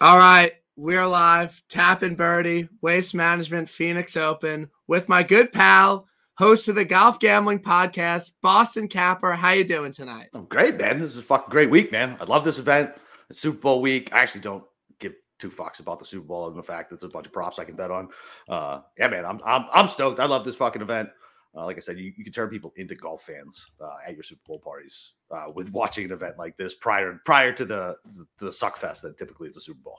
All right, we're live. Tap In Birdie, Waste Management, Phoenix Open, with my good pal, host of the Golf Gambling Podcast, Boston Capper. How you doing tonight? I'm great, man. This is a fucking great week, man. I love this event. It's Super Bowl week. I actually don't give two fucks about the Super Bowl and the fact that there's a bunch of props I can bet on. Uh, yeah, man, I'm I'm I'm stoked. I love this fucking event. Uh, like I said, you, you can turn people into golf fans uh, at your Super Bowl parties uh, with watching an event like this prior prior to the the, the suck fest that typically is the Super Bowl.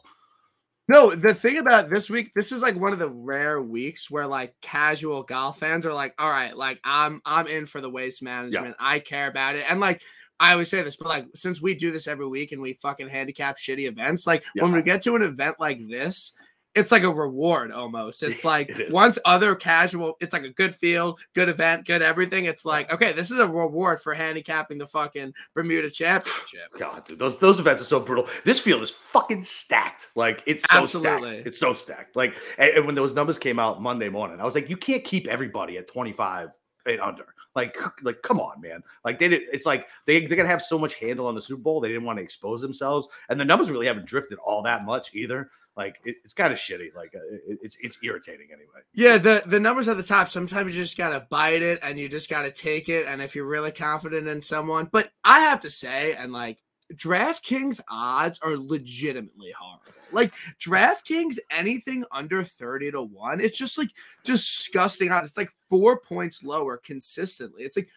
No, the thing about this week, this is like one of the rare weeks where like casual golf fans are like, all right, like I'm I'm in for the waste management. Yeah. I care about it. And like I always say this, but like since we do this every week and we fucking handicap shitty events, like yeah. when we get to an event like this, it's like a reward almost. It's like it once other casual, it's like a good field, good event, good everything. It's like, okay, this is a reward for handicapping the fucking Bermuda Championship. God, dude, those those events are so brutal. This field is fucking stacked. Like it's so Absolutely. stacked. It's so stacked. Like and, and when those numbers came out Monday morning, I was like, you can't keep everybody at 25 and under. Like, like, come on, man. Like they did. It's like they they're gonna have so much handle on the Super Bowl. They didn't want to expose themselves, and the numbers really haven't drifted all that much either. Like it, it's kind of shitty. Like uh, it, it's it's irritating anyway. Yeah, the the numbers at the top. Sometimes you just gotta bite it and you just gotta take it. And if you're really confident in someone, but I have to say, and like DraftKings odds are legitimately horrible. Like DraftKings, anything under 30 to 1, it's just like disgusting odds. It's like four points lower consistently. It's like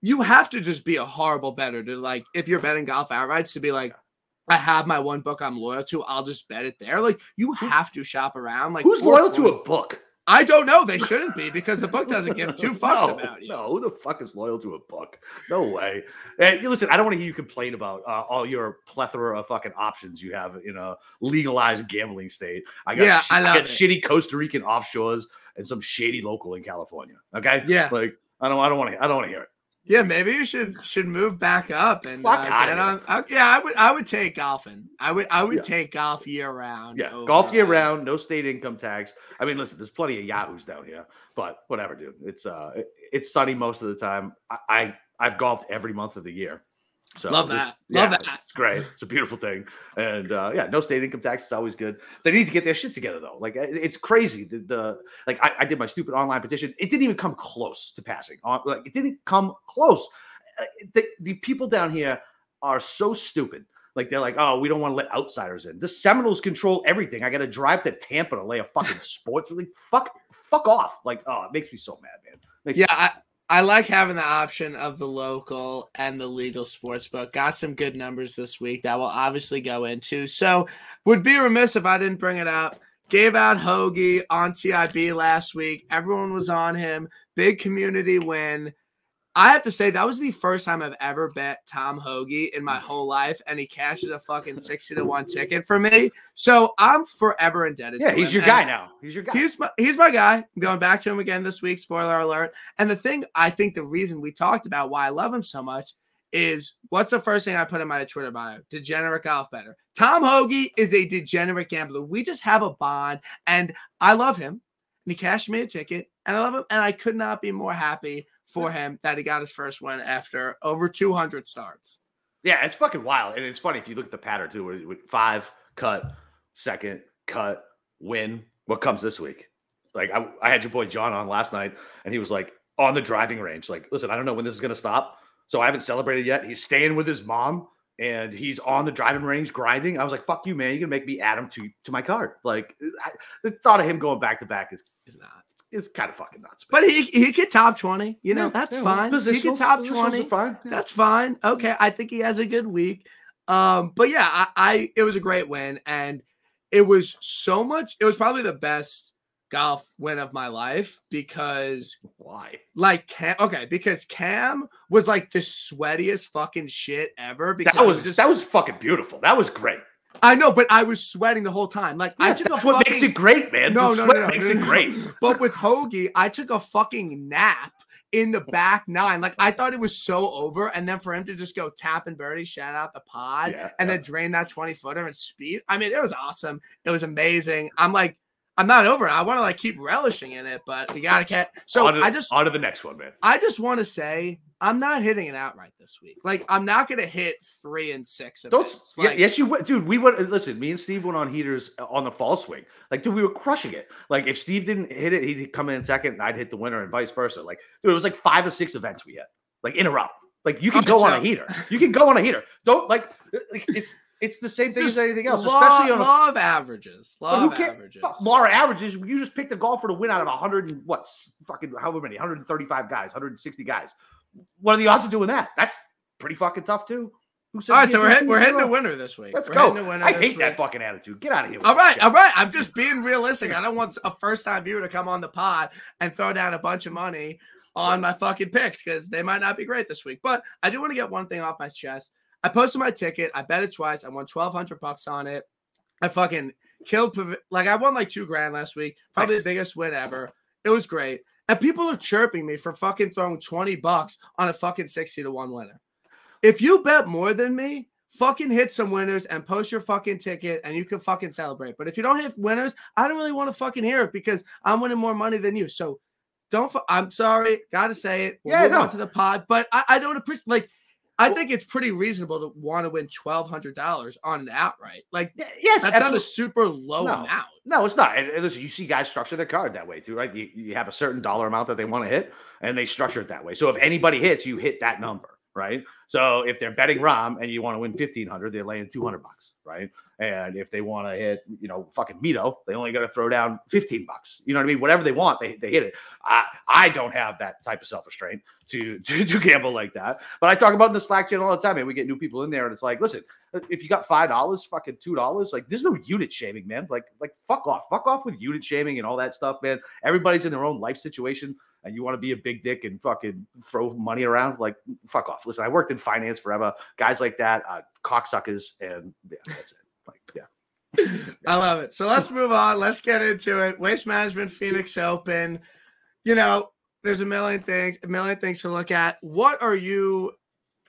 you have to just be a horrible better to like if you're betting golf outrights to be like, I have my one book I'm loyal to. I'll just bet it there. Like you have to shop around. Like who's loyal to a book? I don't know. They shouldn't be because the book doesn't give two fucks no, about you. No, who the fuck is loyal to a book? No way. And listen, I don't want to hear you complain about uh, all your plethora of fucking options you have in a legalized gambling state. I got, yeah, sh- I, I got it. shitty Costa Rican offshores and some shady local in California. Okay. Yeah. Like I don't. I don't want to. I don't want to hear it. Yeah, maybe you should should move back up and uh, get on. Uh, yeah, I would I would take golfing. I would I would yeah. take golf year round. Yeah, over, golf year round, no state income tax. I mean, listen, there's plenty of yahoos down here, but whatever, dude. It's uh, it, it's sunny most of the time. I, I I've golfed every month of the year. So love that. Love that. It's great. It's a beautiful thing. And uh, yeah, no state income tax. It's always good. They need to get their shit together though. Like it's crazy. The, the like I, I, did my stupid online petition. It didn't even come close to passing. Uh, like it didn't come close. Uh, the, the people down here are so stupid. Like they're like, oh, we don't want to let outsiders in. The Seminoles control everything. I got to drive to Tampa to lay a fucking sports. Like fuck, fuck off. Like oh, it makes me so mad, man. Makes yeah, I, I like having the option of the local and the legal sports book. Got some good numbers this week that will obviously go into. So would be remiss if I didn't bring it up. Gave out Hoge on TIB last week. Everyone was on him. Big community win. I have to say that was the first time I've ever bet Tom Hoge in my mm. whole life, and he cashed a fucking sixty to one ticket for me. So I'm forever indebted. Yeah, to he's him. your and guy now. He's your guy. He's my he's my guy. I'm going back to him again this week. Spoiler alert. And the thing I think the reason we talked about why I love him so much is what's the first thing I put in my Twitter bio? Degenerate golf better. Tom Hoge is a degenerate gambler. We just have a bond, and I love him. And he cashed me a ticket, and I love him, and I could not be more happy for him that he got his first win after over 200 starts. Yeah, it's fucking wild. And it's funny if you look at the pattern too, five, cut, second, cut, win. What comes this week? Like I, I had your boy John on last night, and he was like on the driving range. Like, listen, I don't know when this is gonna stop. So I haven't celebrated yet. He's staying with his mom and he's on the driving range grinding. I was like, fuck you, man. You're gonna make me add him to, to my card. Like I, the thought of him going back to back is is not is kind of fucking nuts. But he he could top twenty. You know, yeah, that's yeah, fine. He could top twenty. Fine. Yeah. That's fine. Okay, I think he has a good week. Um, but yeah, I, I it was a great win, and it was so much. It was probably the best golf win of my life because why? Like Cam, okay, because Cam was like the sweatiest fucking shit ever. Because that was, was just that was fucking beautiful. That was great. I know, but I was sweating the whole time. Like yeah, I took that's a what fucking, makes it great, man. No, no, no, no, makes no, it no. great. But with Hoge, I took a fucking nap in the back nine. Like I thought it was so over, and then for him to just go tap in birdie, shout out the pod, Yeah, and yeah. then drain that twenty footer and speed. I mean, it was awesome. It was amazing. I'm like, I'm not over it. I want to like keep relishing in it, but we gotta catch. So to, I just on to the next one, man. I just want to say I'm not hitting it outright this week. Like I'm not gonna hit three and six. Don't, Like, yes, you would, dude. We went. Listen, me and Steve went on heaters uh, on the fall swing. Like, dude, we were crushing it. Like, if Steve didn't hit it, he'd come in second, and I'd hit the winner, and vice versa. Like, dude, it was like five or six events we had, like in a row. Like, you can go on a heater. You can go on a heater. Don't like. like, It's it's the same thing just as anything else, law, especially on a of averages. Of averages. Law averages. You just picked a golfer to win out of 100 and what? Fucking however many? 135 guys, 160 guys. What are the odds of doing that? That's pretty fucking tough too. Who said All right, so we're do hit, two we're hitting a winner this week. Let's We're go. hitting a winner I hate that fucking attitude. Get out of here. All right, all right. I'm just being realistic. I don't want a first time viewer to come on the pod and throw down a bunch of money on my fucking picks because they might not be great this week. But I do want to get one thing off my chest. I posted my ticket. I bet it twice. I won twelve hundred bucks on it. I fucking killed. Like I won like two grand last week. Probably Nice. the biggest win ever. It was great. And people are chirping me for fucking throwing twenty bucks on a fucking sixty to one winner. If you bet more than me, fucking hit some winners and post your fucking ticket and you can fucking celebrate. But if you don't hit winners, I don't really want to fucking hear it because I'm winning more money than you. So don't, fu- I'm sorry, gotta say it. We'll Yeah, move on to the pod, but I, I don't appreciate, like, I think it's pretty reasonable to want to win $1,200 on an outright. Like, yes, that's not a super low No. amount. No, it's not. And, and listen, you see guys structure their card that way too, right? You, you have a certain dollar amount that they want to hit, and they structure it that way. So if anybody hits, you hit that number, right? So if they're betting Rom and you want to win fifteen hundred, they're laying two hundred bucks, right? And if they want to hit, you know, fucking Mito, they only got to throw down fifteen bucks. You know what I mean? Whatever they want, they, they hit it. I I don't have that type of self restraint to, to to gamble like that. But I talk about in the Slack channel all the time, and we get new people in there, and it's like, listen, if you got five dollars, fucking two dollars, like there's no unit shaming, man. Like, like fuck off, fuck off with unit shaming and all that stuff, man. Everybody's in their own life situation, and you want to be a big dick and fucking throw money around, like fuck off. Listen, I worked in finance forever. Guys like that, uh, cocksuckers, and yeah, that's it. Like, yeah, I love it. So let's move on. Let's get into it. Waste Management Phoenix Open. You know, there's a million things, a million things to look at. What are you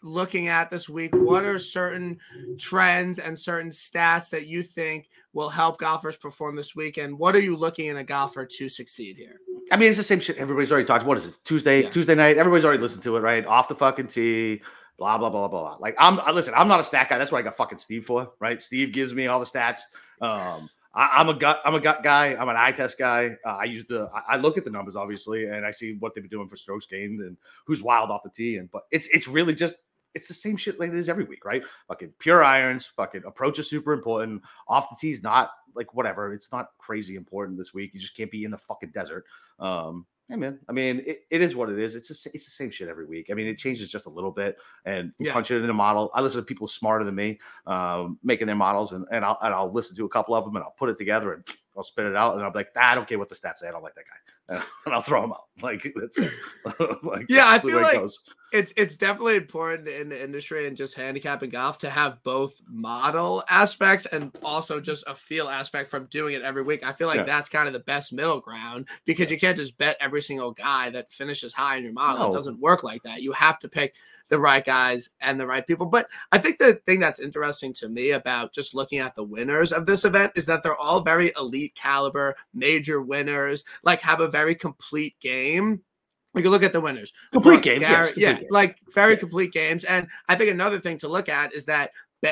looking at this week? What are certain trends and certain stats that you think will help golfers perform this week? And what are you looking in a golfer to succeed here? I mean, it's the same shit. Everybody's already talked. What is it? Tuesday, Yeah. Tuesday night. Everybody's already listened to it, right? Off the fucking tee. Blah blah blah blah blah. Like I'm, I, listen. I'm not a stat guy. That's what I got fucking Steve for, right? Steve gives me all the stats. Um, I, I'm a gut. I'm a gut guy. I'm an eye test guy. Uh, I use the. I, I look at the numbers obviously, and I see what they've been doing for strokes gained and who's wild off the tee. And but it's it's really just it's the same shit like it is every week, right? Fucking pure irons. Fucking approach is super important. Off the tee is not like whatever. It's not crazy important this week. You just can't be in the fucking desert. Um, yeah, man. I mean, it, it is what it is. It's just, it's the same shit every week. I mean, it changes just a little bit, and Yeah. punch it in a model. I listen to people smarter than me, um, making their models, and, and I'll and I'll listen to a couple of them, and I'll put it together, and I'll spit it out, and I'll be like, ah, I don't care what the stats say. I don't like that guy, and I'll throw him out. Like that's it. like, Yeah, I that's the feel it like- it's it's definitely important in the industry and just handicapping golf to have both model aspects and also just a feel aspect from doing it every week. I feel like Yeah. that's kind of the best middle ground because you can't just bet every single guy that finishes high in your model. It doesn't work like that. You have to pick the right guys and the right people. But I think the thing that's interesting to me about just looking at the winners of this event is that they're all very elite caliber, major winners, like have a very complete game. We can look at the winners. Complete Brooks, games, yes, complete yeah, like very Yeah. complete games. And I think another thing to look at is that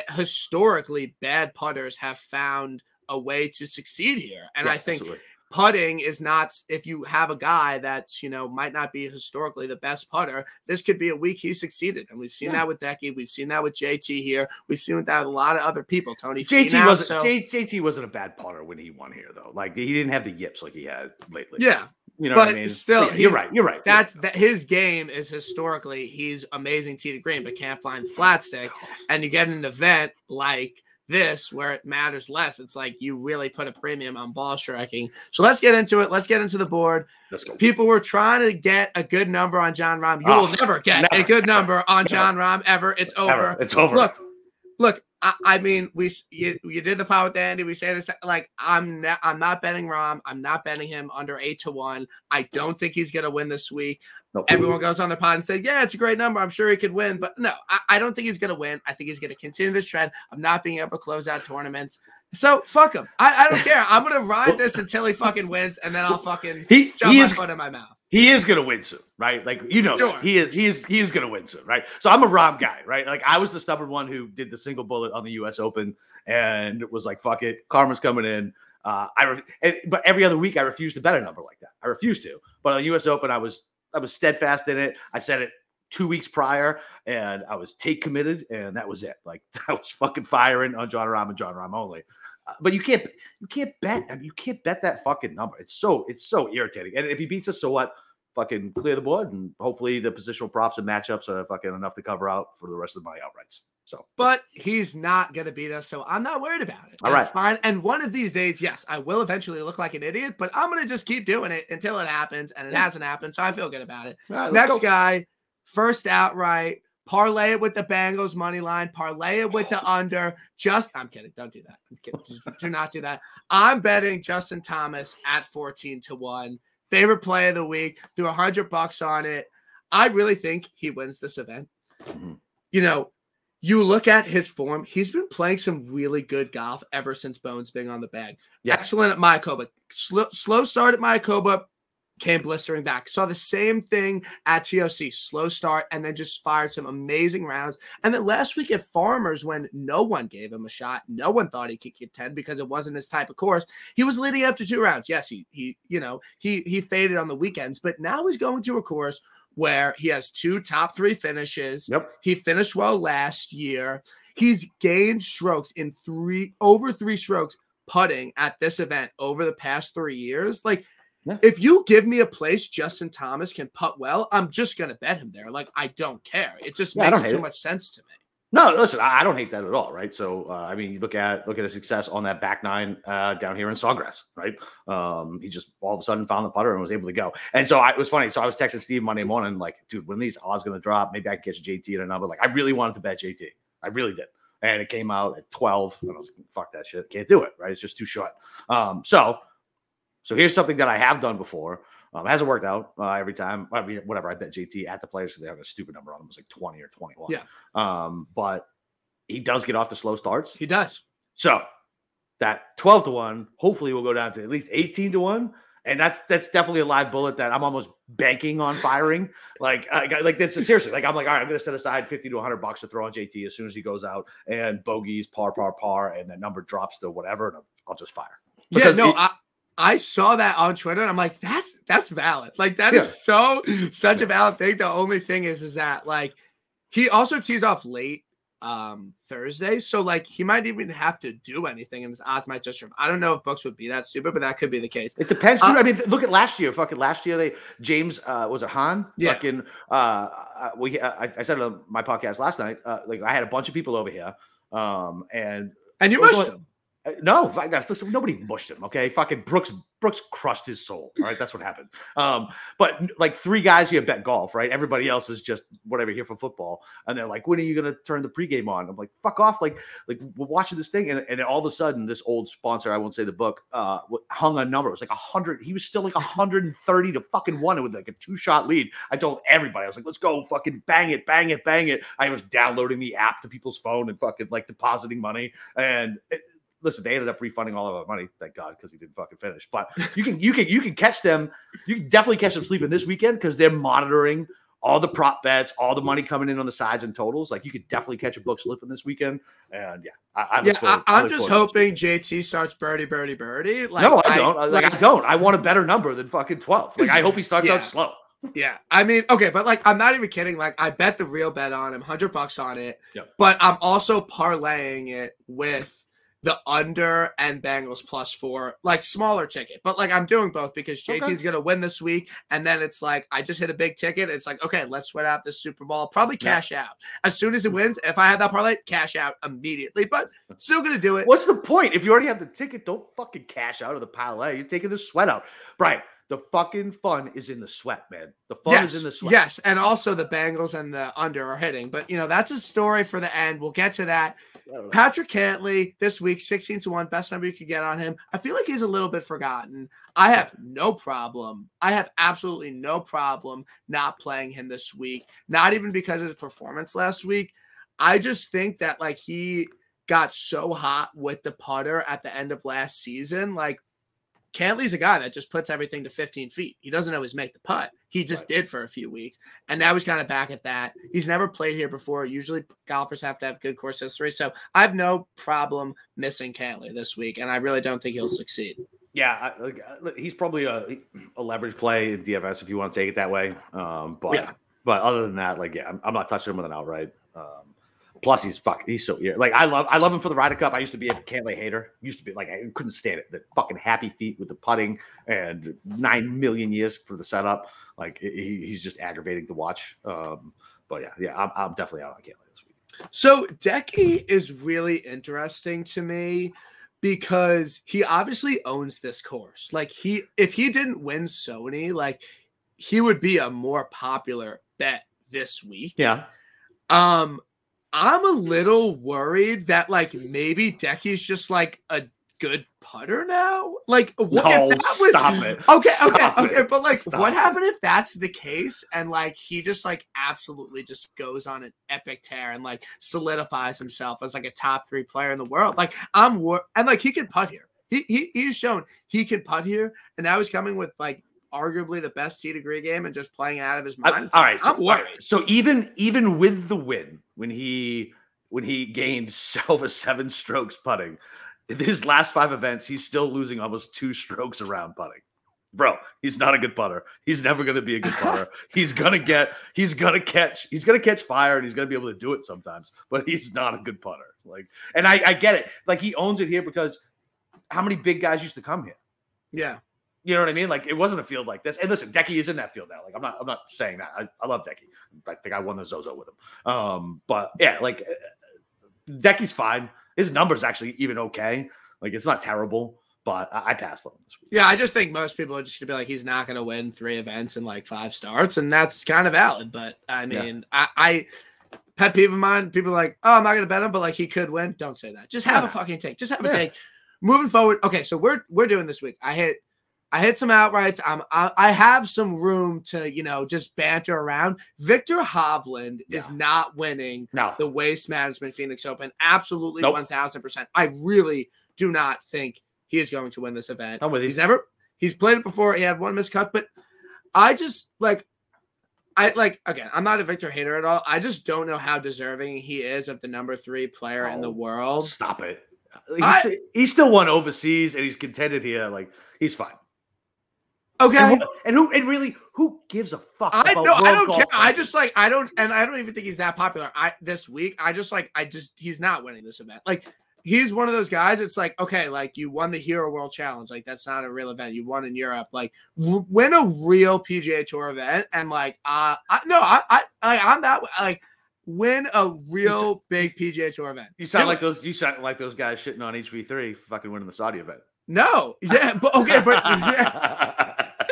historically bad putters have found a way to succeed here. And Yeah, I think absolutely. Putting is not if you have a guy that's you know might not be historically the best putter this could be a week he succeeded and we've seen Yeah. that with Decky we've seen that with JT here we've seen that with a lot of other people Tony JT Finau, wasn't so- J, JT wasn't a bad putter when he won here though. Like he didn't have the yips like he had lately. yeah you know what I but mean. still, Yeah, you're right. You're right. that's that his game is historically he's amazing tee to green but can't find the flat stick and you get an event like this where it matters less it's like you really put a premium on ball striking so let's get into it let's get into the board Let's go. people were trying to get a good number on Jon Rahm. You Oh, will ah, never get a good number on never. Jon Rahm ever. It's over. It's over. Look, look. I, I mean, we you, you did the pot with Andy. We say this like I'm not I'm not betting Rahm. I'm not betting him under eight to one. I don't think he's gonna win this week. No. Everyone goes on their pod and said, "Yeah, it's a great number. I'm sure he could win." But no, I, I don't think he's gonna win. I think he's gonna continue this trend of not being able to close out tournaments. So fuck him. I, I don't care. I'm gonna ride this until he fucking wins, and then I'll fucking He shove he my is foot in my mouth. he is gonna win soon, right? Like you know. Sure. he is he is he is gonna win soon, right? So I'm a Rahm guy, right? Like I was the stubborn one who did the single bullet on the U.S. Open and was like, "Fuck it, karma's coming in." Uh, I re- and, but every other week I refused to bet a number like that. I refused to. But on the U.S. Open, I was I was steadfast in it. I said it two weeks prior, and I was take committed, and that was it. Like I was fucking firing on Jon Rahm and Jon Rahm only. Uh, but you can't you can't bet. I mean, you can't bet that fucking number. It's so it's so irritating. And if he beats us, so what? Fucking clear the board, and hopefully the positional props and matchups are fucking enough to cover out for the rest of my outrights. So But he's not gonna beat us, so I'm not worried about it. All That's right. fine. And one of these days, yes, I will eventually look like an idiot, but I'm gonna just keep doing it until it happens, and it Yeah. hasn't happened, so I feel good about it. right, Next go. guy, first outright, parlay it with the Bengals money line, parlay it with the under. Just, I'm kidding. Don't do that. I'm kidding. Do not do that. I'm betting Justin Thomas at 14 to 1. Favorite play of the week. Threw 100 bucks on it. I really think he wins this event. Mhm. You know, you look at his form, he's been playing some really good golf ever since Bones being on the bag. Yeah. Excellent at Mayakoba. Slow, slow start at Mayakoba, came blistering back. Saw the same thing at TOC, slow start, and then just fired some amazing rounds. And then last week at Farmers, when no one gave him a shot, no one thought he could get 10 because it wasn't his type of course. He was leading after two rounds. Yes, he he, you know, he he faded on the weekends, but now he's going to a course where he has two top three finishes. Yep. He finished well last year. He's gained strokes in three over three strokes putting at this event over the past three years. Like, Yeah. if you give me a place Justin Thomas can putt well, I'm just gonna bet him there. Like, I don't care. It just Yeah, makes too it. much sense to me. No, listen, I, don't hate that at all, right? So, uh, I mean, you look at look at his success on that back nine uh, down here in Sawgrass, right? Um, he just all of a sudden found the putter and was able to go. And so I, it was funny. So I was texting Steve Monday morning, like, dude, when these odds going to drop? Maybe I can catch JT at a number. Like, I really wanted to bet JT. I really did. And it came out at 12. And I was like, fuck that shit. Can't do it, right? It's just too short. Um, so, so here's something that I have done before. Um, it hasn't worked out uh, every time. I mean, whatever. I bet JT at the players because they have a stupid number on them. It was like 20 or 21. Yeah. Um, but he does get off the slow starts. He does. So that 12 to 1, hopefully will go down to at least 18 to 1. And that's that's definitely a live bullet that I'm almost banking on firing. Like, I, like that's seriously. Like, I'm like, all right, I'm gonna set aside 50 to 100 bucks to throw on JT as soon as he goes out and bogeys, par, par, par, and that number drops to whatever, and I'll, I'll just fire. Yeah, no, it- I I saw that on Twitter and I'm like, that's that's valid. Like that is so such a valid thing. The only thing is, is that like he also tees off late um Thursday. So like he might even have to do anything and his odds might just I don't know if books would be that stupid, but that could be the case. It depends. Uh. I mean, look at last year. Fucking last year, they James uh, was it Hahn? Yeah. Fucking uh, uh, we uh, I, I said on my podcast last night. Uh, like I had a bunch of people over here, um, and And you mushed him. Uh, no, guys, listen, nobody mushed him. Okay, fucking Brooks. Brooks crushed his soul. All right, that's what happened. Um, but like three guys here bet golf, right? Everybody else is just whatever here for football, and they're like, "When are you gonna turn the pregame on?" I'm like, "Fuck off!" Like, like we're watching this thing, and, and all of a sudden, this old sponsor, I won't say the book, uh, hung a number. It was like a hundred. He was still like 130 to fucking one with like a two shot lead. I told everybody, I was like, "Let's go, fucking bang it, bang it, bang it." I was downloading the app to people's phone and fucking like depositing money, and it, listen, they ended up refunding all of our money, thank God, because he didn't fucking finish. But you can you can you can catch them, you can definitely catch them sleeping this weekend because they're monitoring all the prop bets, all the money coming in on the sides and totals. Like you could definitely catch a book slipping this weekend. And yeah, I, look Yeah, forward- I, look just forward to this hoping JT starts birdie, birdie, birdie. Like, no, I don't. Like, like, I don't. I want a better number than fucking twelve. Like I hope he starts Yeah. out slow. Yeah, I mean, okay, but like, I'm not even kidding. Like, I bet the real bet on him, hundred bucks on it. Yep. But I'm also parlaying it with the under and Bengals plus four, like smaller ticket. But like, I'm doing both because JT's Okay. gonna win this week, and then it's like I just hit a big ticket. It's like, okay, let's sweat out this Super Bowl. Probably Yeah. cash out as soon as it wins. If I have that parlay, cash out immediately. But still gonna do it. What's the point? If you already have the ticket, don't fucking cash out of the parlay. You're taking the sweat out. Brian, the fucking fun is in the sweat, man. The fun yes, is in the sweat. yes, and also the Bengals and the under are hitting. But you know, that's a story for the end. We'll get to that. Patrick Cantlay this week, 16 to 1, best number you could get on him. I feel like he's a little bit forgotten. I have no problem. I have absolutely no problem not playing him this week. Not even because of his performance last week. I just think that like he got so hot with the putter at the end of last season. Like Cantlay's a guy that just puts everything to 15 feet. He doesn't always make the putt. He just right. did for a few weeks. And now he's kind of back at that. He's never played here before. Usually golfers have to have good course history. So I have no problem missing Cantlay this week. And I really don't think he'll succeed. Yeah, I, he's probably a, a leverage play in DFS if you want to take it that way. Um, but yeah. but other than that, like yeah, I'm, I'm not touching him with an outright. Um, Plus, he's fuck. He's so weird. Like I love, I love him for the Ryder Cup. I used to be a Cantlay hater. Used to be like I couldn't stand it. The fucking happy feet with the putting and nine million years for the setup. Like he, he's just aggravating to watch. Um, but yeah, yeah, I'm, I'm definitely out on Cantlay this week. So Decky is really interesting to me because he obviously owns this course. Like he, if he didn't win Sony, like he would be a more popular bet this week. Yeah. Um, I'm a little worried that like maybe Decky's just like a good putter now. Like what no, if that was, stop it. Okay, stop okay, it. okay. But like stop what happened if that's the case and like he just like absolutely just goes on an epic tear and like solidifies himself as like a top three player in the world? Like I'm wor- and like he can putt here. He, he he's shown he can putt here, and now he's coming with like arguably the best tee to green game and just playing out of his mind. I, all right, I'm so, worried. So even even with the win, when he when he gained over seven strokes putting, his last five events, he's still losing almost two strokes around putting. Bro, he's not a good putter. He's never going to be a good putter. he's going to get, he's to catch, he's to catch fire and he's going to be able to do it sometimes, but he's not a good putter. Like, and I, I get it. Like, he owns it here because how many big guys used to come here? Yeah. You know what I mean? Like it wasn't a field like this. And listen, Decky is in that field now. Like I'm not, I'm not saying that. I, I love Decky. I think I won the Zozo with him. Um, but yeah, like uh, Decky's fine. His numbers actually even okay. Like it's not terrible, but I, I passed on this week. Yeah, I just think most people are just gonna be like, he's not gonna win three events in like five starts, and that's kind of valid. But I mean, yeah. I, I pet peeve of mine. People are like, oh, I'm not gonna bet him, but like he could win. Don't say that. Just have yeah. a fucking take. Just have yeah. a take. Moving forward. Okay, so we're we're doing this week. I hit I hit some outrights. I'm I, I, have some room to you know just banter around. Viktor Hovland is not winning no. the Waste Management Phoenix Open. Absolutely one thousand percent. I really do not think he is going to win this event. I'm with you. He's never he's played it before. He had one miscut, but I just like I like again. I'm not a Viktor hater at all. I just don't know how deserving he is of the number three player oh, in the oh, world. Stop it. He's, I, he's still won overseas and he's contended here. Like he's fine. Okay. And who, and who, and really who gives a fuck? I know I don't care. I just like I don't and I don't even think he's that popular. I this week I just like I just he's not winning this event. Like he's one of those guys. It's like okay, like you won the Hero World Challenge. Like that's not a real event. You won in Europe. Like w- win a real PGA Tour event and like uh I, no I I, I I'm that like win a real big PGA Tour event. You sound Do like it. those. You sound like those guys shitting on HV3 fucking winning the Saudi event. No, yeah, but okay, but yeah.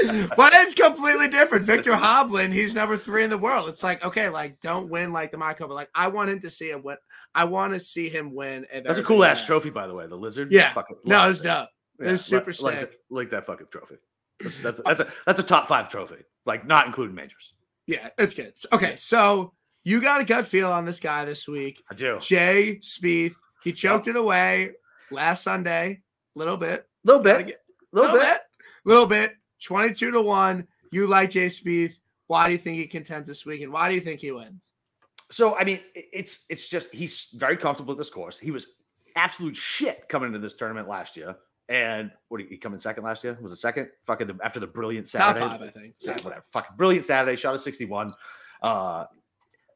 but it's completely different. Viktor Hovland, he's number three in the world. It's like, okay, like don't win like the Michael, but like I want him to see him win. I want to see him win. That's a cool ass trophy, by the way. The lizard. Yeah. no, it's dope. Yeah, it's super like, sick. Like, like, that fucking trophy. That's that's a, that's a that's a top five trophy. Like not including majors. Yeah, it's good. Okay, so you got a gut feel on this guy this week. I do. Jay Spieth. He choked yep. it away last Sunday. A little bit. Little bit. Little, little bit. bit. Little bit. 22 to 1. You like Jay Spieth. Why do you think he contends this week? And why do you think he wins? So, I mean, it's it's just he's very comfortable with this course. He was absolute shit coming into this tournament last year. And what did he come in second last year? Was it second? Fucking the, after the brilliant Saturday. Top five, I think. Yeah, whatever. Fucking brilliant Saturday, shot a 61. Uh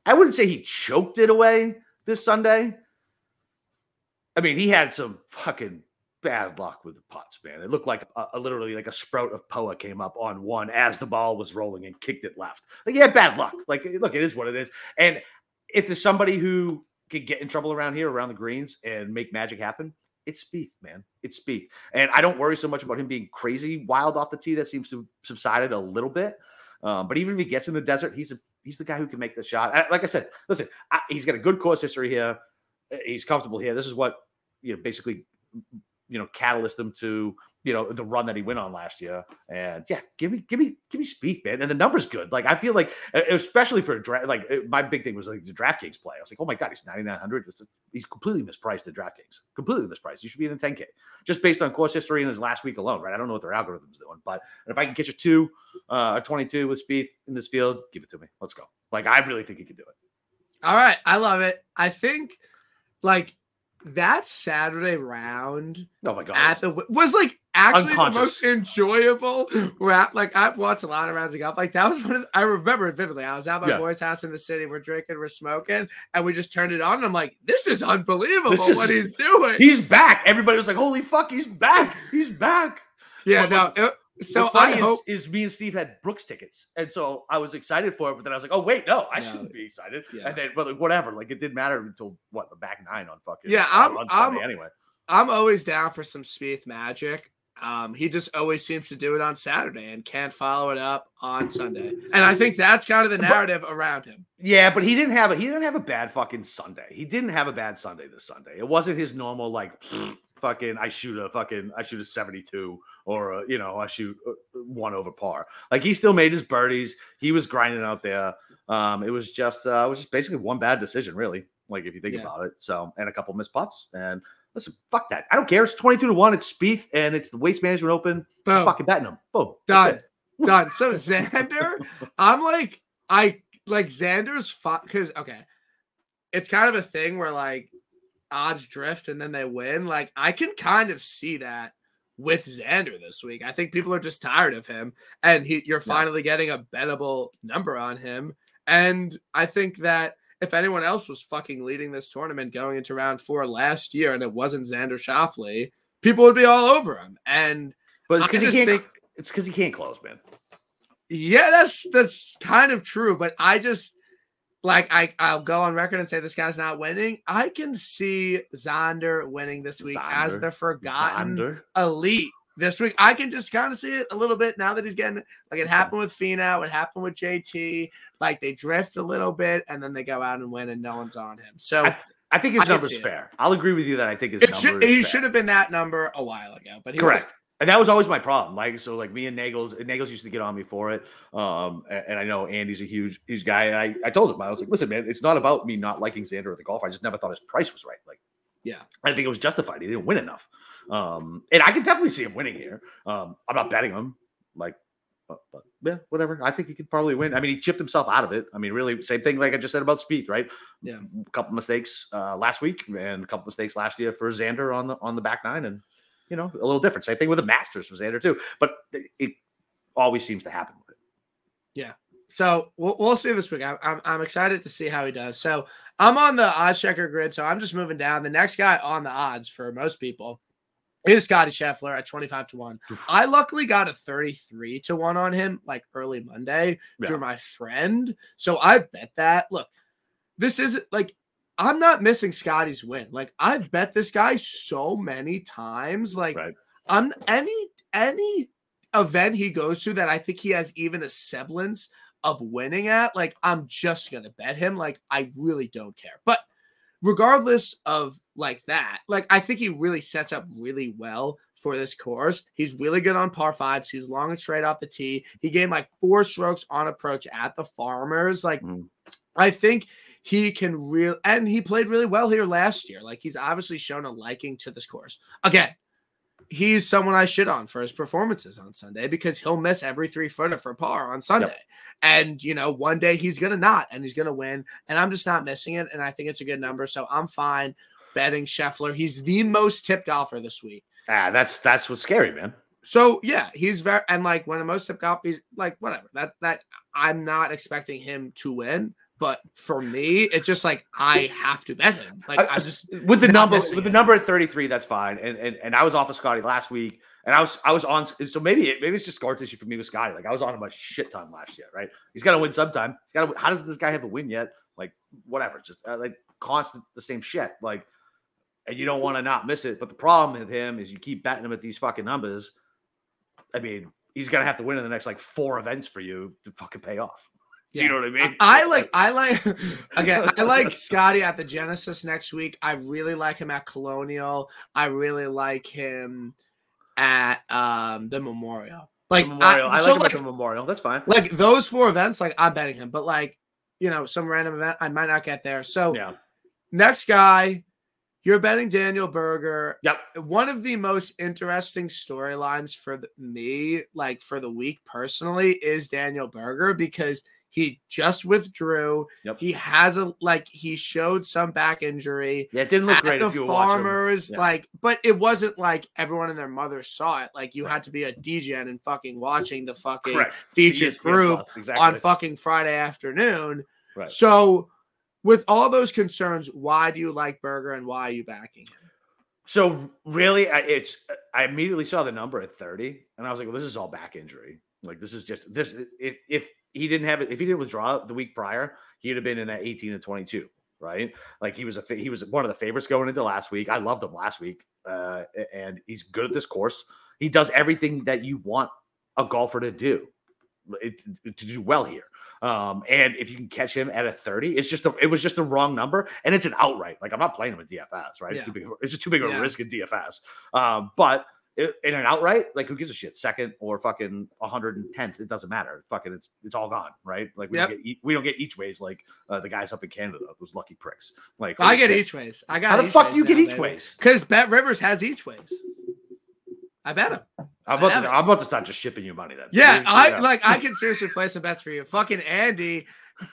I wouldn't say he choked it away this Sunday. I mean, he had some fucking bad luck with the putts, man. It looked like a, a, literally like a sprout of Poa came up on one as the ball was rolling and kicked it left. Like, yeah, bad luck. Like, look, it is what it is. And if there's somebody who could get in trouble around here, around the greens, and make magic happen, it's Spieth, man. It's Spieth. And I don't worry so much about him being crazy wild off the tee. That seems to have subsided a little bit. Um, but even if he gets in the desert, he's a he's the guy who can make the shot. I, like I said, listen, I, he's got a good course history here. He's comfortable here. This is what you know, basically you know, catalyst them to you know the run that he went on last year. And yeah, give me, give me, give me Spieth, man. And the number's good. Like I feel like, especially for a draft, like my big thing was like the DraftKings play. I was like, oh my god, he's ninety nine hundred. He's completely mispriced at DraftKings. Completely mispriced. You should be in the ten k just based on course history in his last week alone, right? I don't know what their algorithm's doing, but if I can get you two, uh, a twenty two with Spieth in this field, give it to me. Let's go. Like I really think he can do it. All right, I love it. I think like that Saturday round. Oh my god! At the was like actually the most enjoyable round. Like I've watched a lot of rounds of golf. Like that was one of the, I remember it vividly. I was at my yeah. boy's house in the city. We're drinking, we're smoking, and we just turned it on. And I'm like, this is unbelievable this is, what he's doing. He's back. Everybody was like, holy fuck, he's back. He's back. Yeah, no. It, so I hope is, is, me and Steve had Brooks tickets, and so I was excited for it. But then I was like, "Oh wait, no, I yeah. shouldn't be excited." Yeah. And then, but like, whatever, like it didn't matter until what the back nine on fucking yeah. I'm I'm anyway. I'm always down for some Spieth magic. Um, he just always seems to do it on Saturday and can't follow it up on Sunday. And I think that's kind of the narrative but, around him. Yeah, but he didn't have a he didn't have a bad fucking Sunday. He didn't have a bad Sunday this Sunday. It wasn't his normal like fucking I shoot a fucking I shoot a 72 or a, you know I shoot one over par. Like he still made his birdies. He was grinding out there. Um, it was just uh, it was just basically one bad decision, really. Like if you think yeah. about it. So and a couple missed putts. And listen, fuck that. I don't care. It's 22 to one. It's Spieth and it's the Waste Management Open. Boom. I'm fucking betting them. Boom. Done. Done. So Xander, I'm like I like Xander's because okay, it's kind of a thing where like odds drift and then they win. Like I can kind of see that with Xander this week. I think people are just tired of him, and he you're finally yeah. getting a bettable number on him. And I think that if anyone else was fucking leading this tournament going into round four last year, and it wasn't Xander Schauffele, people would be all over him. And but it's because he can't. Think, it's because he can't close, man. Yeah, that's that's kind of true. But I just like I, I'll go on record and say this guy's not winning. I can see Xander winning this week Xander. as the forgotten Xander. elite this week. I can just kind of see it a little bit now that he's getting like it happened with Finau, it happened with JT. Like they drift a little bit and then they go out and win and no one's on him. So I, I think his I number's fair. I'll agree with you that I think his number should, he fair. should have been that number a while ago, but he correct. Was, and that was always my problem. Like so, like me and Nagels, Nagels used to get on me for it. Um, and, and, I know Andy's a huge, huge guy. And I, I told him, I was like, listen, man, it's not about me not liking Xander at the golf. I just never thought his price was right. Like, yeah, I think it was justified. He didn't win enough. Um, and I can definitely see him winning here. Um, I'm not betting him, like, but, but, yeah, whatever. I think he could probably win. I mean, he chipped himself out of it. I mean, really, same thing like I just said about Spieth, right? Yeah, a couple mistakes uh, last week and a couple mistakes last year for Xander on the on the back nine, and you know, a little different. Same thing with the Masters for Xander too, but it always seems to happen with it. Yeah. So we'll, we'll see this week. I'm, I'm, I'm excited to see how he does. So I'm on the odds checker grid. So I'm just moving down. The next guy on the odds for most people is Scotty Scheffler at 25 to 1. I luckily got a 33 to 1 on him like early Monday yeah. through my friend. So I bet that. Look, this isn't like I'm not missing Scotty's win. Like I've bet this guy so many times. Like right. on any any event he goes to that I think he has even a semblance of winning at, like I'm just gonna bet him. Like I really don't care. But regardless of like that, like I think he really sets up really well for this course. He's really good on par fives. He's long and straight off the tee. He gained like four strokes on approach at the Farmers. Like mm. I think he can real and he played really well here last year. Like he's obviously shown a liking to this course. Again, he's someone I shit on for his performances on Sunday because he'll miss every three footer for par on Sunday. Yep. And you know, one day he's gonna not and he's gonna win. And I'm just not missing it. And I think it's a good number. So I'm fine betting Scheffler. He's the most tipped golfer this week. Ah, that's that's what's scary, man. So yeah, he's very and like when the most tipped golf, he's like whatever. That that I'm not expecting him to win. But for me, it's just like I have to bet him. Like I, just with the number with the number at 33, that's fine. And and and I was off of Scotty last week, and I was I was on. So maybe it, maybe it's just scar tissue for me with Scotty. Like I was on him a shit ton last year, right? He's got to win sometime. He's got to. How does this guy have a win yet? Like whatever, just uh, like constant the same shit. Like, and you don't want to not miss it. But the problem with him is you keep betting him at these fucking numbers. I mean, he's gonna have to win in the next like four events for you to fucking pay off. Do you know what I mean? I, I like I like again, I like Scotty at the Genesis next week. I really like him at Colonial. I really like him at um the Memorial. Like The memorial. I, so, like him like, at the memorial. That's fine. like those four events, like I'm betting him, but like you know, some random event, I might not get there. So Yeah. next guy, you're betting Daniel Berger. Yep. One of the most interesting storylines for the, me, like for the week personally, is Daniel Berger because he just withdrew. Yep. He has a like he showed some back injury Yeah, it didn't look at great the if you were watching. farmers, Yeah. like, but it wasn't like everyone and their mother saw it. Like you had to be a DJ and fucking watching the fucking Correct. featured group exactly. on fucking Friday afternoon. Right. So, with all those concerns, why do you like Berger and why are you backing him? So really, I, it's I immediately saw the number at 30, and I was like, well, this is all back injury. Like this is just this. If if he didn't have it, if he didn't withdraw the week prior, he'd have been in that 18 to 22, right? Like he was a he was one of the favorites going into last week. I loved him last week, uh, and he's good at this course. He does everything that you want a golfer to do, it, to do well here. Um, and if you can catch him at a 30, it's just a, it was just the wrong number, and it's an outright. Like I'm not playing him at DFS, right? It's, too big, it's just too big of a Yeah. risk in DFS. Um, but in an outright, like who gives a shit? Second or fucking 110th, it doesn't matter. Fucking, it's it's all gone, right? Like we Yep. don't get we don't get each ways like uh, the guys up in Canada, those lucky pricks. Like I get each ways. I got How the fuck do you get each ways? Because BetRivers has each ways. I bet him. I'm about, to. I'm about to start just shipping you money then. Yeah, I like. I can seriously play some bets for you. Fucking Andy,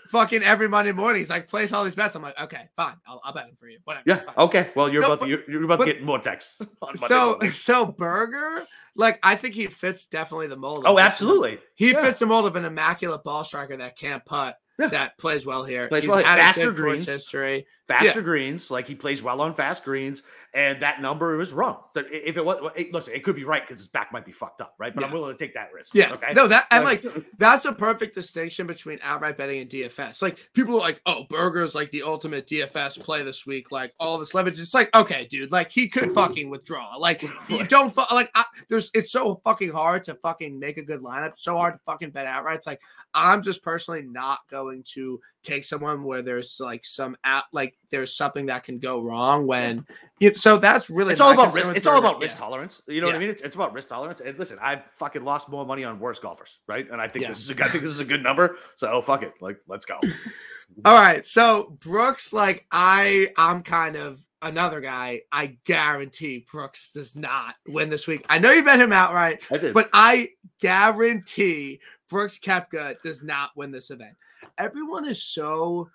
fucking every Monday morning, he's like, place all these bets. I'm like, okay, fine, I'll, I'll bet him for you. Whatever. Yeah. Okay. Well, you're No, about but- to you're, you're about but- to get more texts. So, morning. so Berger, like, I think he fits definitely the mold. oh, absolutely. He Yeah. fits the mold of an immaculate ball striker that can't putt, Yeah. that plays well here. Plays He's well, faster greens. history. faster greens. Like he plays well on fast greens, and that number was wrong. If it was, it- listen, it could be right because his back might be fucked up, right? But I'm willing to take that risk. Yeah, Okay. no, that and like that's a perfect distinction between outright betting and DFS. Like people are like, "Oh, Berger's like the ultimate DFS play this week." Like all this leverage. It's like, okay, dude, like he could fucking withdraw. Like you don't fu- like. I, there's it's so fucking hard to fucking make a good lineup. So hard to fucking bet outright. It's like I'm just personally not going to take someone where there's like some out like there's something that can go wrong when. You, so that's really it's all about risk. It's all about risk Yeah. tolerance. You know what I mean? It's, it's about risk tolerance. And listen, I've fucking lost more money on worse golfers, right? And I think Yeah. this is a, I think this is a good number. So oh, fuck it, like let's go. All right, so Brooks, like I, I'm kind of another guy. I guarantee Brooks does not win this week. I know you bet him outright, I did. but I guarantee Brooks Koepka does not win this event. Everyone is so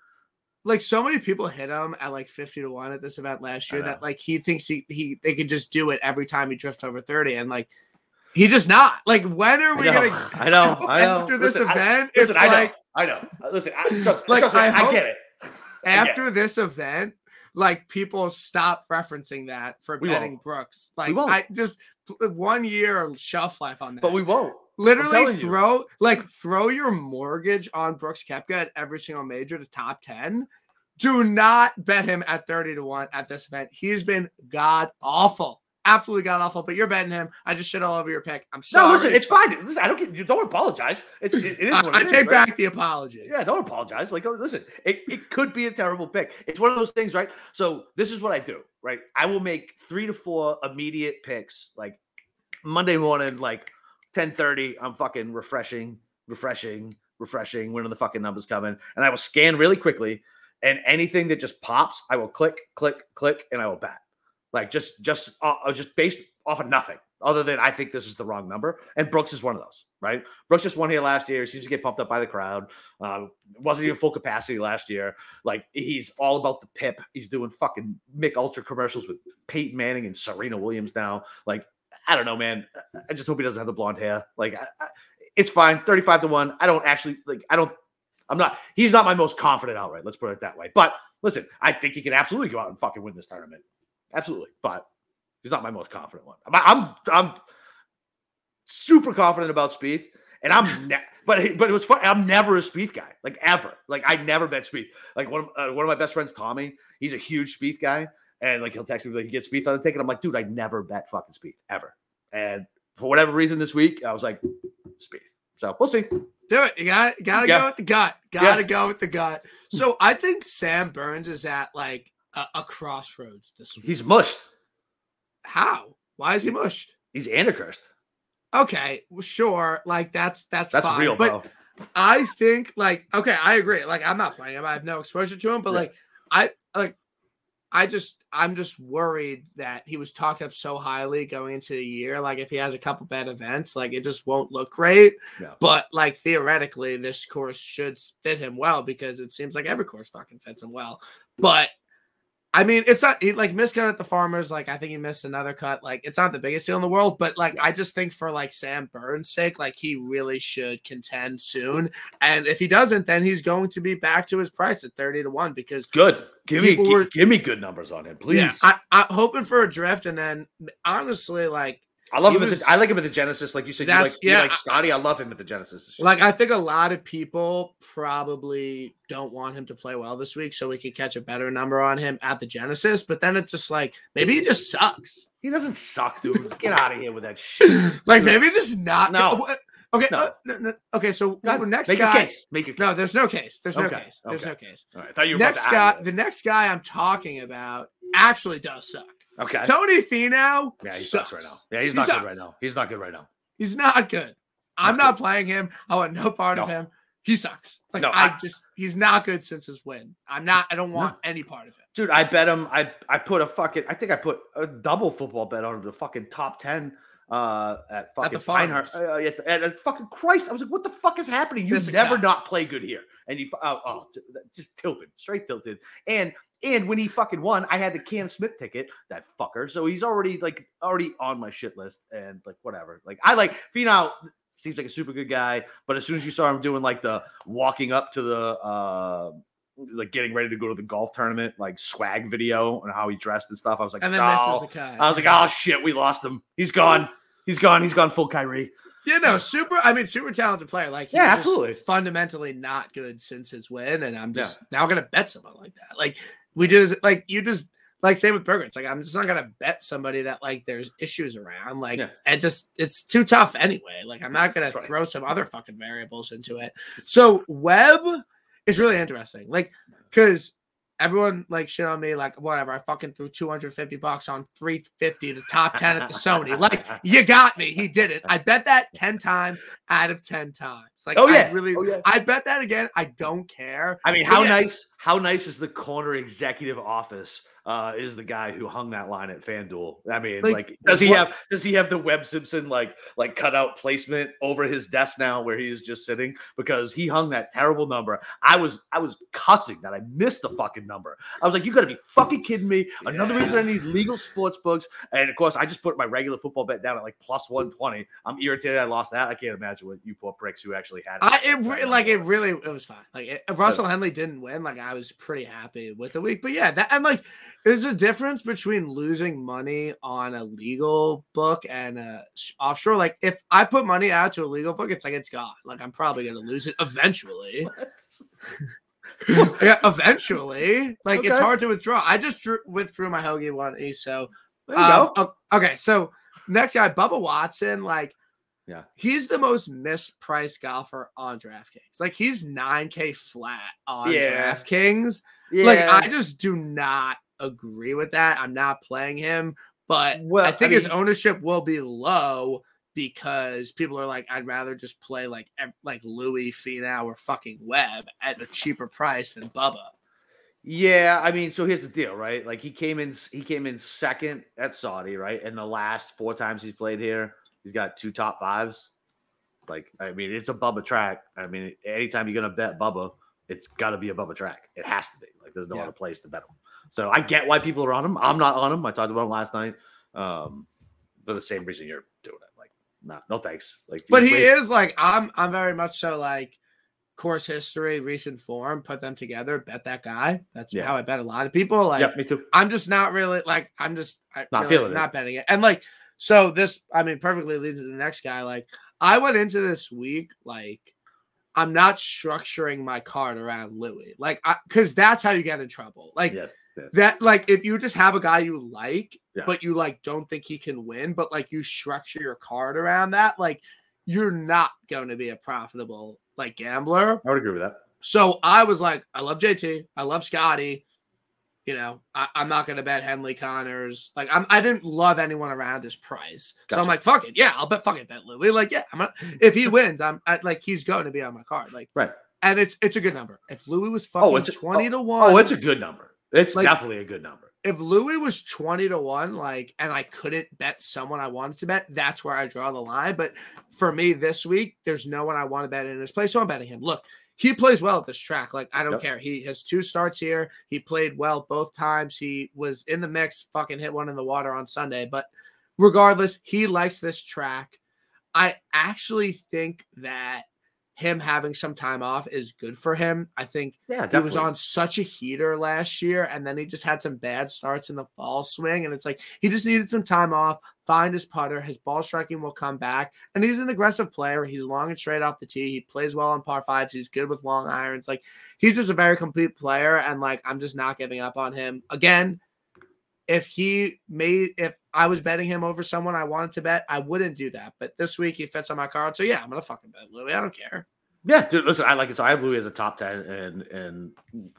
like so many people hit him at like 50 to 1 at this event last year that like he thinks he, he they could just do it every time he drifts over 30 and like he's just not like when are I we know, gonna I know, go I know. after this Listen, I- event listen, it's I know, like I know. Uh, Listen, I, trust, Like, trust me, I I, get it. I get after this event, like people stop referencing that for We betting won't. Brooks. Like. I just one year of shelf life on that. But we won't. literally telling you. throw like throw your mortgage on Brooks Koepka at every single major to top 10. Do not bet him at 30 to 1 at this event. He's been god awful. Absolutely god awful, but you're betting him. I just shit all over your pick. I'm sorry. No, listen, it's fine. Listen, I don't get you. Don't apologize. It's it, it is I, I is, take right? back the apology. Yeah, don't apologize. Like, oh, listen, it, it could be a terrible pick. It's one of those things, right? So this is what I do, right? I will make three to four immediate picks, like Monday morning, like 10:30. I'm fucking refreshing, refreshing, refreshing. When are the fucking numbers coming? And I will scan really quickly, and anything that just pops, I will click, click, click, and I will bet. Like just, just, uh, just based off of nothing. Other than I think this is the wrong number, and Brooks is one of those, right? Brooks just won here last year. He seems to get pumped up by the crowd. Um, wasn't even full capacity last year. Like he's all about the pip. He's doing fucking Mich Ultra commercials with Peyton Manning and Serena Williams now. Like I don't know, man. I just hope he doesn't have the blonde hair. Like I, I, it's fine, thirty-five to one. I don't actually like. I don't. I'm not. He's not my most confident outright. Let's put it that way. But listen, I think he can absolutely go out and fucking win this tournament. Absolutely, but he's not my most confident one. I'm I'm, I'm super confident about Spieth, and I'm ne- but but it was fun. I'm never a Spieth guy, like ever. Like I never bet Spieth. Like one of, uh, one of my best friends, Tommy, he's a huge Spieth guy, and like he'll text me like he gets Spieth on the ticket. I'm like, dude, I never bet fucking Spieth ever. And for whatever reason, this week I was like, Spieth. So we'll see. Do it. You got got to Yeah. go with the gut. Got to go with the gut. So hmm. I think Sam Burns is at like a, a crossroads this week. He's mushed. How? Why is he mushed? He's Antichrist. Okay, well, sure. Like that's that's That's fine. real, but bro. I think like okay, I agree. Like I'm not playing him. I have no exposure to him, but Yeah. like I like I just I'm just worried that he was talked up so highly going into the year. Like if he has a couple bad events, like it just won't look great. No. But like theoretically, this course should fit him well because it seems like every course fucking fits him well. But I mean, it's not he like missed cut at the farmers. Like I think he missed another cut. Like it's not the biggest deal in the world, but like I just think for like Sam Burns' sake, like he really should contend soon. And if he doesn't, then he's going to be back to his price at thirty to one because Good. Give me were- give me good numbers on him, please. yeah, I, I'm hoping for a drift. And then honestly, like I love him. Was- the, I like him at the Genesis. Like you said, you like, you like Scotty. I love him at the Genesis. Like I think a lot of people probably don't want him to play well this week, so we could catch a better number on him at the Genesis. But then it's just like maybe he just sucks. he doesn't suck, dude. Get out of here with that shit. like maybe just not. No. Okay. No. uh, no, no, okay. So next Make guy. Make your case. No, there's no case. There's no case. There's okay. no case. All right, I thought you were Next guy. The next guy I'm talking about actually does suck. Okay. Tony Finau. Yeah, he sucks sucks right now. Yeah, he's He not good right now. He's not good right now. He's not good. I'm Not not good. playing him. I want no part of him. He sucks. Like No, I, I- just he's not good since his win. I'm not I don't want any part of him. Dude, I bet him. I I put a fucking. I think I put a double football bet on the fucking top ten. Uh, at fucking the Feinhardt. Farmers. Uh, at, the, at, at fucking Christ, I was like, "What the fuck is happening? You never not play good here." And you, oh, oh, just tilted, straight tilted. And and when he fucking won, I had the Cam Smith ticket, that fucker. So he's already like already on my shit list, and like whatever. Like I like Finau seems like a super good guy, but as soon as you saw him doing like the walking up to the uh like getting ready to go to the golf tournament, like swag video and how he dressed and stuff, I was like, And then oh. misses the cut. I was like, oh shit, we lost him. He's gone. He's gone. He's gone full Kyrie. You know, super. I mean, super talented player. Like, he's Yeah, absolutely. fundamentally not good since his win, and I'm just now gonna bet someone like that. Like, we just like you just like same with. It's like I'm just not gonna bet somebody that like there's issues around. Like, Yeah. and just it's too tough anyway. Like, I'm not gonna right. throw some other fucking variables into it. So Webb is really interesting. Like, because. Everyone like shit on me, like whatever. I fucking threw 250 bucks on 350 to top 10 at the Sony. Like, you got me. He did it. I bet that 10 times out of 10 times. Like, Oh, I really, Oh, yeah. I bet that again. I don't care. I mean, how yeah. nice, how nice is the corner executive office? Uh, is the guy who hung that line at FanDuel? I mean, Like, like, does he what- have does he have the Webb Simpson like like cutout placement over his desk now where he's just sitting because he hung that terrible number? I was I was cussing that I missed the fucking number. I was like, you gotta be fucking kidding me! Another Yeah. reason I need legal sports books, and of course, I just put my regular football bet down at like plus one twenty. I'm irritated I lost that. I can't imagine what you poor pricks who actually had I it re- like it really it was fine. Like it, if Russell Henley didn't win, like I was pretty happy with the week. But yeah, that and like there's a difference between losing money on a legal book and a offshore. Like if I put money out to a legal book, it's like it's gone. Like I'm probably gonna lose it eventually. yeah, eventually. Like it's hard to withdraw. I just drew, withdrew my Hoge one. So um, go. okay, so next guy, Bubba Watson, like, Yeah. he's the most mispriced golfer on DraftKings. Like, he's 9K flat on Yeah. DraftKings. Yeah. Like, I just do not agree with that. I'm not playing him, but Well, I I think his ownership will be low because people are like, I'd rather just play like like Louis Finau or fucking Webb at a cheaper price than Bubba. Yeah, I mean, so here's the deal, right? Like he came in, he came in second at Saudi, right? And the last four times he's played here, he's got two top fives. Like, I mean, it's a Bubba track. I mean, anytime you're gonna bet Bubba, it's got to be a Bubba track. It has to be. Like, there's no Yeah. other place to bet him. So I get why people are on him. I'm not on him. I talked about him last night. Um, for the same reason you're doing it. Like, nah, no thanks. Like, But he wait- is like I'm I'm very much so like course history, recent form, put them together, bet that guy. That's Yeah. how I bet a lot of people. Like Yep, me too. I'm just not really like I'm just I Not really feeling it. not betting it. And like so this I mean perfectly leads to the next guy. Like I went into this week like I'm not structuring my card around Louis. Like I because that's how you get in trouble. Like that like if you just have a guy you like, Yeah. but you like don't think he can win, but like you structure your card around that, like you're not going to be a profitable like gambler. I would agree with that. So I was like, I love JT, I love Scotty. You know, I, am not going to bet Henley Conners. Like, I'm, I didn't love anyone around his price, gotcha. so I'm like, fuck it, yeah, I'll bet fucking bet Louis. Like, yeah, I'm if he wins, I'm I, like, he's going to be on my card. Like, right, and it's it's a good number. If Louis was oh, fucking oh, it's twenty oh, to one, oh, it's a good number. It's like, definitely a good number. If Louis was twenty to one, like, and I couldn't bet someone I wanted to bet, that's where I draw the line. But for me this week, there's no one I want to bet in his place, so I'm betting him. Look, he plays well at this track. Like, I don't yep. care. He has two starts here. He played well both times. He was in the mix, fucking hit one in the water on Sunday. But regardless, he likes this track. I actually think that him having some time off is good for him. I think yeah, he was on such a heater last year, and then he just had some bad starts in the fall swing. And it's like he just needed some time off, find his putter, his ball striking will come back. And he's an aggressive player. He's long and straight off the tee. He plays well on par fives. He's good with long irons. Like he's just a very complete player. And like I'm just not giving up on him. Again, if he made if I was betting him over someone I wanted to bet, I wouldn't do that. But this week he fits on my card. So yeah, I'm gonna fucking bet Louis. I don't care. Yeah, dude, listen, I like it. So I have Louis as a top 10 and and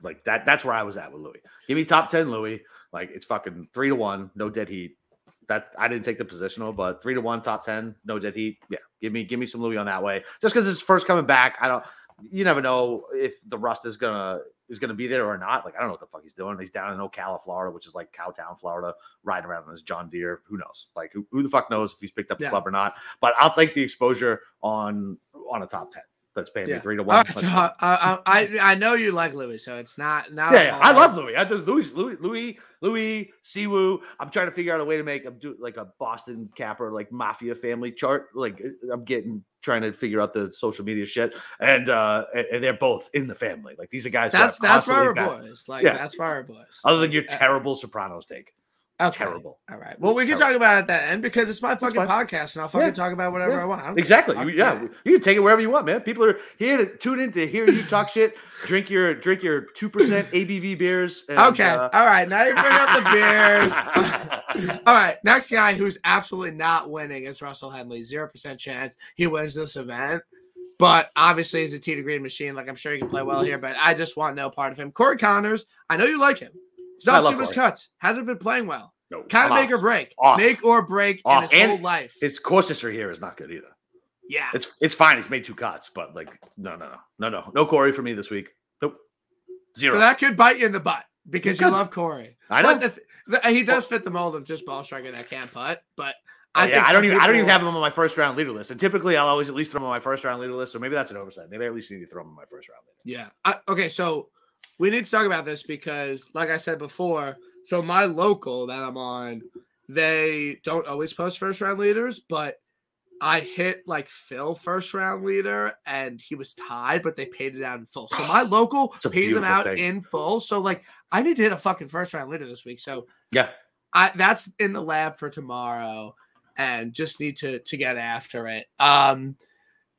like that that's where I was at with Louis. Give me top 10 Louis. Like it's fucking three to one, no dead heat. That I didn't take the positional, but three to one, top 10, no dead heat. Yeah, give me give me some Louis on that way. Just because it's first coming back. I don't you never know if the rust is gonna is gonna be there or not. Like I don't know what the fuck he's doing. He's down in Ocala, Florida, which is like Cowtown, Florida, riding around on his John Deere. Who knows? Like who, who the fuck knows if he's picked up the yeah. club or not? But I'll take the exposure on on a top ten that's paying yeah. me three to one. Right, so I, I, I know you like Louis, so it's not now. Yeah, yeah I love Louis. I do Louis, Louis, Louis, Louis, Si Woo. I'm trying to figure out a way to make I'm do like a Boston capper like mafia family chart. Like uh, I'm getting trying to figure out the social media shit, and uh and they're both in the family. Like these are guys. That's that's fire boys. Like yeah. that's fire boys. Other than your uh, terrible Sopranos take. Okay. Terrible. All right. Well, we can talk about it at that end because it's my fucking podcast, and I'll fucking yeah. talk about whatever yeah. I want. I exactly. You, yeah, you can take it wherever you want, man. People are here to tune in to hear you talk shit. Drink your drink your two percent ABV beers. And, okay. Uh... All right. Now you bring up the beers. All right. Next guy who's absolutely not winning is Russell Henley. Zero percent chance he wins this event. But obviously, he's a tee to green machine. Like I'm sure he can play well here, but I just want no part of him. Corey Conners, I know you like him. Too much cuts. Hasn't been playing well. No, kind of make or break. Off. Make or break off. in his and whole life. His course history here is not good either. Yeah, it's it's fine. He's made two cuts, but like no, no, no, no, no, no Corey for me this week. Nope, zero. So that could bite you in the butt because you love Corey. I know the, the, he does fit the mold of just ball striker that can't putt, but. Oh, I, yeah, I don't even. I don't even have him on my first round leader list. And typically I'll always at least throw him on my first round leader list. So maybe that's an oversight. Maybe I at least need to throw him on my first round leader. Yeah. I, okay, so we need to talk about this because, like I said before, so my local that I'm on, they don't always post first round leaders, but I hit like Phil first round leader and he was tied, but they paid it out in full. So my local pays him out thing. in full. So like I need to hit a fucking first round leader this week. So yeah, I that's in the lab for tomorrow and just need to to get after it. Um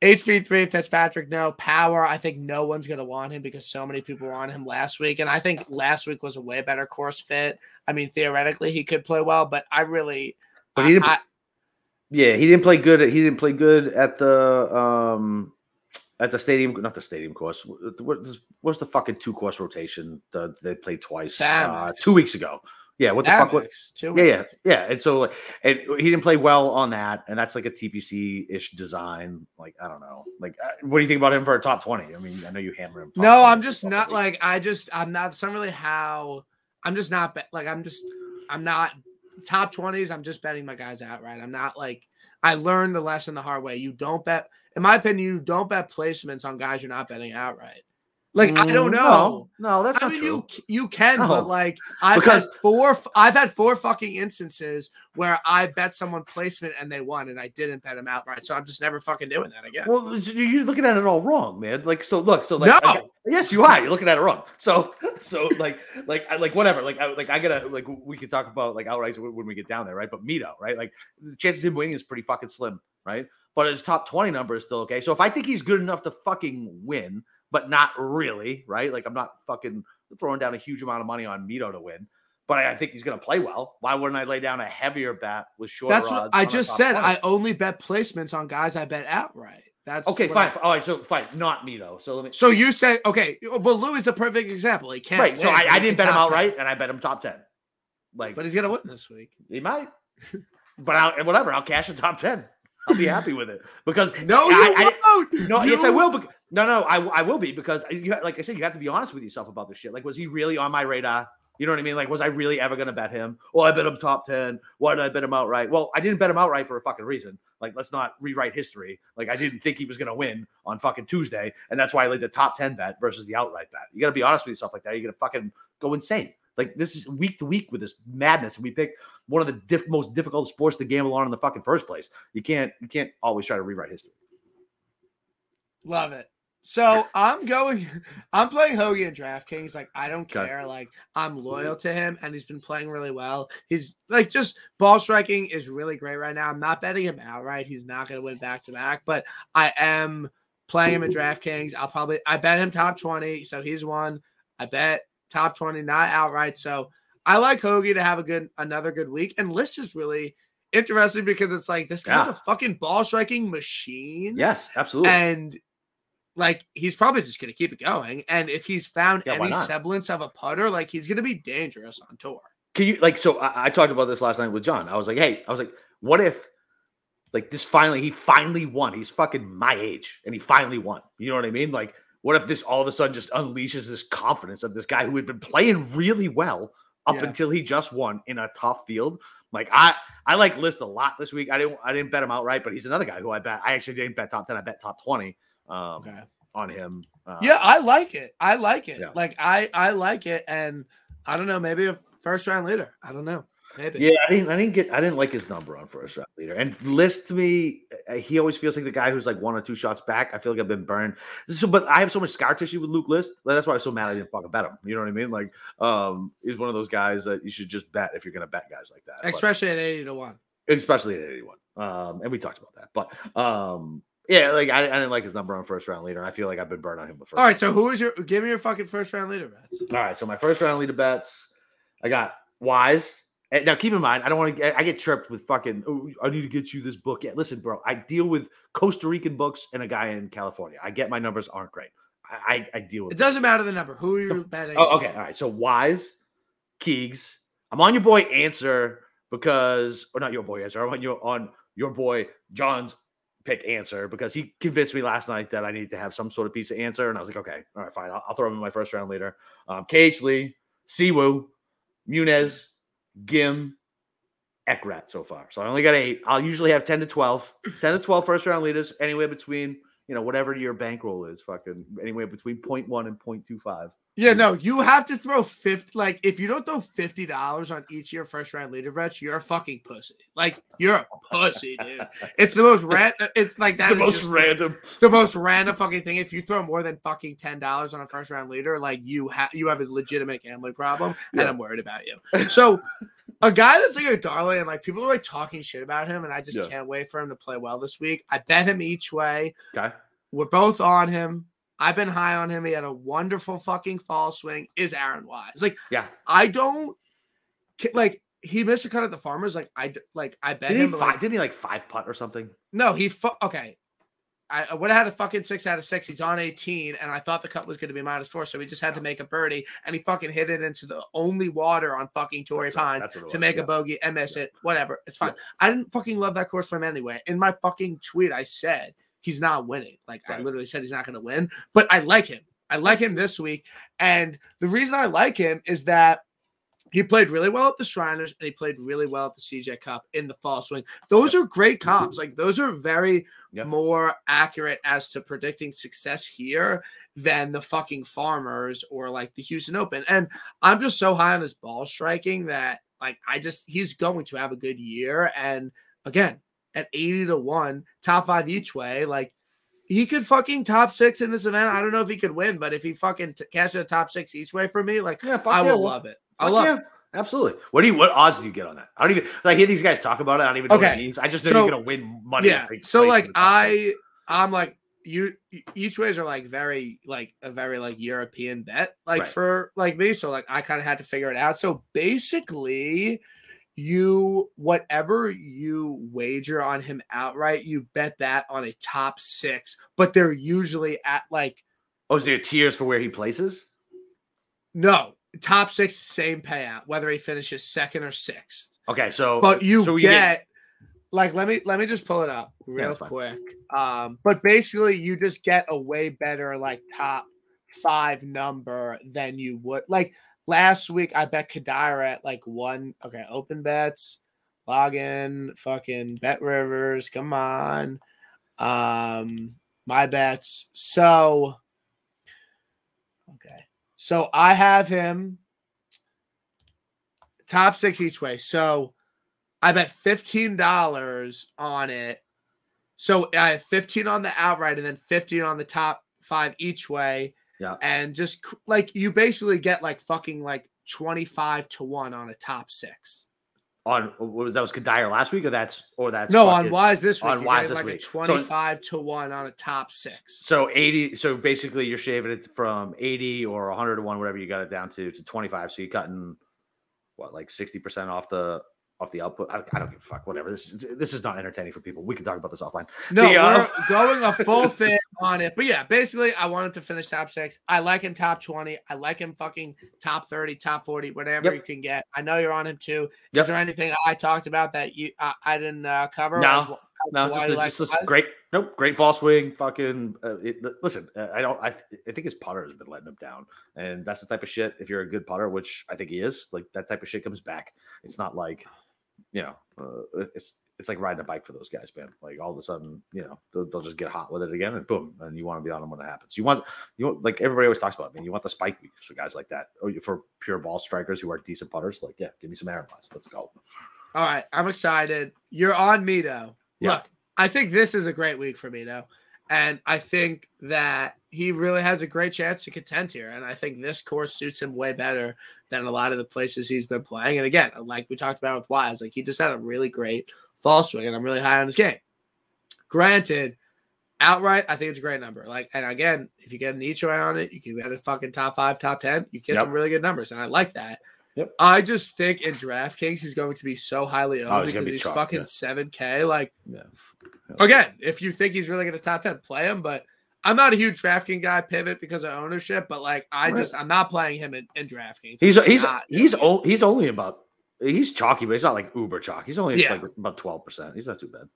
HV3 Fitzpatrick, no power. I think no one's going to want him because so many people were on him last week. And I think last week was a way better course fit. I mean, theoretically, he could play well, but I really. But he didn't. I, yeah, he didn't play good. He didn't play good at the um at the stadium, not the stadium course. What, what's the fucking two course rotation? The, they played twice uh, two weeks ago. Yeah, what the fuck? What, yeah, yeah, yeah. And so, like, and he didn't play well on that, and that's like a TPC ish design. Like, I don't know. Like, uh, what do you think about him for a top twenty? I mean, I know you hammer him. No, I'm just not like I just I'm not. It's not really how I'm just not like I'm just I'm not top twenties. I'm just betting my guys outright. I'm not like I learned the lesson the hard way. You don't bet, in my opinion, you don't bet placements on guys you're not betting outright. Like I don't mm, know. No, no that's I not mean, true. You you can, no. but like I've because, had four. I've had four fucking instances where I bet someone placement and they won, and I didn't bet them outright. So I'm just never fucking doing that again. Well, you're looking at it all wrong, man. Like so, look, so like, no. yes, you are. You're looking at it wrong. So so like like I, like whatever. Like I like I gotta like we could talk about like outright when we get down there, right? But Mito, right? Like the chances of him winning is pretty fucking slim, right? But his top twenty number is still okay. So if I think he's good enough to fucking win but not really, right? Like I'm not fucking throwing down a huge amount of money on Mito to win. But I, think he's going to play well. Why wouldn't I lay down a heavier bet with shorter That's what I just said. 20? I only bet placements on guys I bet outright. That's Okay, fine. I- All right, so fine. Not though. So let me. so you said okay, but Lou is the perfect example. He can't. Right. So I, I didn't bet him top 10. outright, and I bet him top ten. Like, But he's gonna win this week. he might. But I'll whatever. I'll cash a top ten. I'll be happy with it because No, you I, I, won't. No, yes, I will. bec- No, no, I, I will be because you, like I said, you have to be honest with yourself about this shit. Like, was he really on my radar? You know what I mean? Like, was I really ever going to bet him? Oh, I bet him top 10. Why did I bet him outright? Well, I didn't bet him outright for a fucking reason. Like, let's not rewrite history. Like, I didn't think he was going to win on fucking Tuesday. And that's why I laid the top 10 bet versus the outright bet. You got to be honest with yourself like that. You're going to fucking go insane. Like, this is week to week with this madness. And we picked one of the diff- most difficult sports to gamble on in the fucking first place. You can't, you can't always try to rewrite history. Love it. So I'm going. I'm playing Hoge in DraftKings. Like I don't Okay. care. Like I'm loyal to him, and he's been playing really well. He's like just ball striking is really great right now. I'm not betting him outright. He's not going to win back to back, but I am playing him in DraftKings. I'll probably I bet him top twenty, so he's one. I bet top twenty, not outright. So I like Hoge to have a good another good week. And List is really interesting because it's like this guy's Yeah. a fucking ball striking machine. Yes, absolutely. And like he's probably just gonna keep it going. And if he's found Yeah, any semblance of a putter, like he's gonna be dangerous on tour. Can you like so I, I talked about this last night with John. I was like, hey, I was like, what if like this finally he finally won. He's fucking my age and he finally won. You know what I mean? Like, what if this all of a sudden just unleashes this confidence of this guy who had been playing really well up Yeah. until he just won in a tough field? Like I I like List a lot this week. I didn't I didn't bet him outright, but he's another guy who I bet I actually didn't bet top 10, I bet top 20 um Okay. on him. Uh, Yeah, I like it. I like it. Yeah. Like I I like it. And I don't know, maybe a first round leader. I don't know. Maybe. Yeah, I didn't. I didn't get. I didn't like his number on first round leader. And list to me, uh, he always feels like the guy who's like one or two shots back. I feel like I've been burned. So, but I have so much scar tissue with Luke List. That's why I'm so mad I didn't fucking bet him. You know what I mean? Like, um, he's one of those guys that you should just bet if you're gonna bet guys like that. But- Especially at 80 to 1. especially at 81. Um, and we talked about that. But um, yeah, like I, I didn't like his number on first round leader. And I feel like I've been burned on him before. All right, so who is your give me your fucking first round leader bets? All right, so my first round leader bets, I got Wise. And now keep in mind, I don't want to. I get tripped with fucking. Oh, I need to get you this book. Yeah, listen, bro. I deal with Costa Rican books and a guy in California. I get my numbers aren't great. I I, I deal with. It doesn't matter the number. Who are you betting? Oh, okay. All right. So Wise, Keegs. I'm on your boy Ancer because, or not your boy Ancer. I'm on your on your boy John's pick Ancer because he convinced me last night that I needed to have some sort of piece of Ancer, and I was like, okay, all right, fine. I'll, I'll throw him in my first round leader. Um, KH Lee, Siwoo, Munoz, Gim, Ekrat so far. So I only got eight. I'll usually have 10 to 12. 10 to 12 first round leaders, anywhere between, you know, whatever your bankroll is, fucking anywhere between 0.1 and 0.25. Yeah, no, you have to throw 50 like if you don't throw $50 on each of your first round leader bets, you're a fucking pussy. Like you're a pussy, dude. It's the most random it's like that the most random. the most random fucking thing. If you throw more than fucking ten dollars on a first round leader, like you have you have a legitimate gambling problem, and I'm worried about you. So a guy that's like a darling and like people are like talking shit about him, and I just Yeah. can't wait for him to play well this week. I bet him each way. Okay. We're both on him. I've been high on him. He had a wonderful fucking fall swing. Is Aaron Wise like Yeah. I don't like he missed a cut at the farmers. Like I like I bet Didn't him. he, but, fi- like, didn't he like five putt or something? no, he fu- okay. I, I would have had a fucking six out of six. He's on 18, and I thought the cut was going to be minus four, so he just had to make a birdie, and he fucking hit it into the only water on fucking Torrey right, Pines that's what it to make yeah. a bogey and miss Yeah. it. Whatever, it's fine. I didn't fucking love that course for him anyway. In my fucking tweet, I said he's not winning. Like I literally said he's not going to win, but I like him. I like him this week, and the reason I like him is that he played really well at the Shriners and he played really well at the CJ Cup in the fall swing. Those are great comps. Like those are very Yep. more accurate as to predicting success here than the fucking farmers or like the Houston Open. And I'm just so high on his ball striking that like I just he's going to have a good year. And again, at 80 to 1, top five each way, like he could fucking top six in this event. I don't know if he could win, but if he fucking t- catches a top six each way for me, like Yeah, I yeah, will well, love it. I love yeah, it. Absolutely. What do you? What odds do you get on that? I don't even like hear these guys talk about it. I don't even know what Okay, it means. I just know so- you're gonna win money. Yeah. So like. I I'm like you each ways are like very like a very like European bet like Right. for like me. So like I kind of had to figure it out. So basically you whatever you wager on him outright, you bet that on a top six, but they're usually at like Oh, is there tiers for where he places? no top six, same payout, whether he finishes second or sixth. Okay, so But you so get like let me let me just pull it up real fine. quick. Um, but basically you just get a way better like top five number than you would like last week. I bet Kadira at like one. Okay, open bets, login, fucking BetRivers. Come on, um, my bets. So okay, so I have him top six each way. So I bet fifteen dollars on it. So I have fifteen on the outright and then fifteen on the top five each way. Yeah. And just like you basically get like fucking like twenty five to one on a top six. on what was that was Kadir last week or that's or that's No, on fucking- Wise this week. on Wise this like week. a So- twenty five to one on a top six. So 80, so basically you're shaving it from 80 or 100 to 1, whatever you got it down to, to 25. So you're cutting what, like 60% off the off the output. I, I don't give a fuck, whatever. This is this is not entertaining for people. We can talk about this offline. No, The, uh, we're going a full fit on it. But yeah, basically, I wanted to finish top six. I like him top 20. I like him fucking top 30, top 40, whatever Yep. you can get. I know you're on him too. Yep. Is there anything I talked about that you uh, I didn't uh, cover? No. No, just, like just, great. Nope, great fall swing. Fucking uh, it, listen. Uh, I don't. I, I think his putter has been letting him down, and that's the type of shit. If you're a good putter, which I think he is, like that type of shit comes back. It's not like, you know, uh, it's it's like riding a bike for those guys, man. Like all of a sudden, you know, they'll, they'll just get hot with it again, and boom, and you want to be on them when it happens. You want you want like everybody always talks about. I mean, you want the spike weeks for guys like that, or for pure ball strikers who are decent putters. Like, yeah, give me some Aaron Wise. Let's go. All right, I'm excited. You're on me though. Yeah. Look, I think this is a great week for Mito. And I think that he really has a great chance to contend here. And I think this course suits him way better than a lot of the places he's been playing. And again, like we talked about with Wise, like he just had a really great fall swing, and I'm really high on his game. Granted, outright, I think it's a great number. Like, and again, if you get an each way on it, you can get a fucking top five, top ten. You get Yep. some really good numbers, and I like that. Yep. I just think in DraftKings he's going to be so highly owned Oh, he's because be he's chalk, fucking yeah. seven k. Like Yeah. again, if you think he's really going to top ten, play him. But I'm not a huge DraftKings guy. Pivot because of ownership, but like I Right. just I'm not playing him in, in DraftKings. He's just he's not. he's o- he's only about he's chalky, but he's not like uber chalk. He's only Yeah. like about twelve percent. He's not too bad.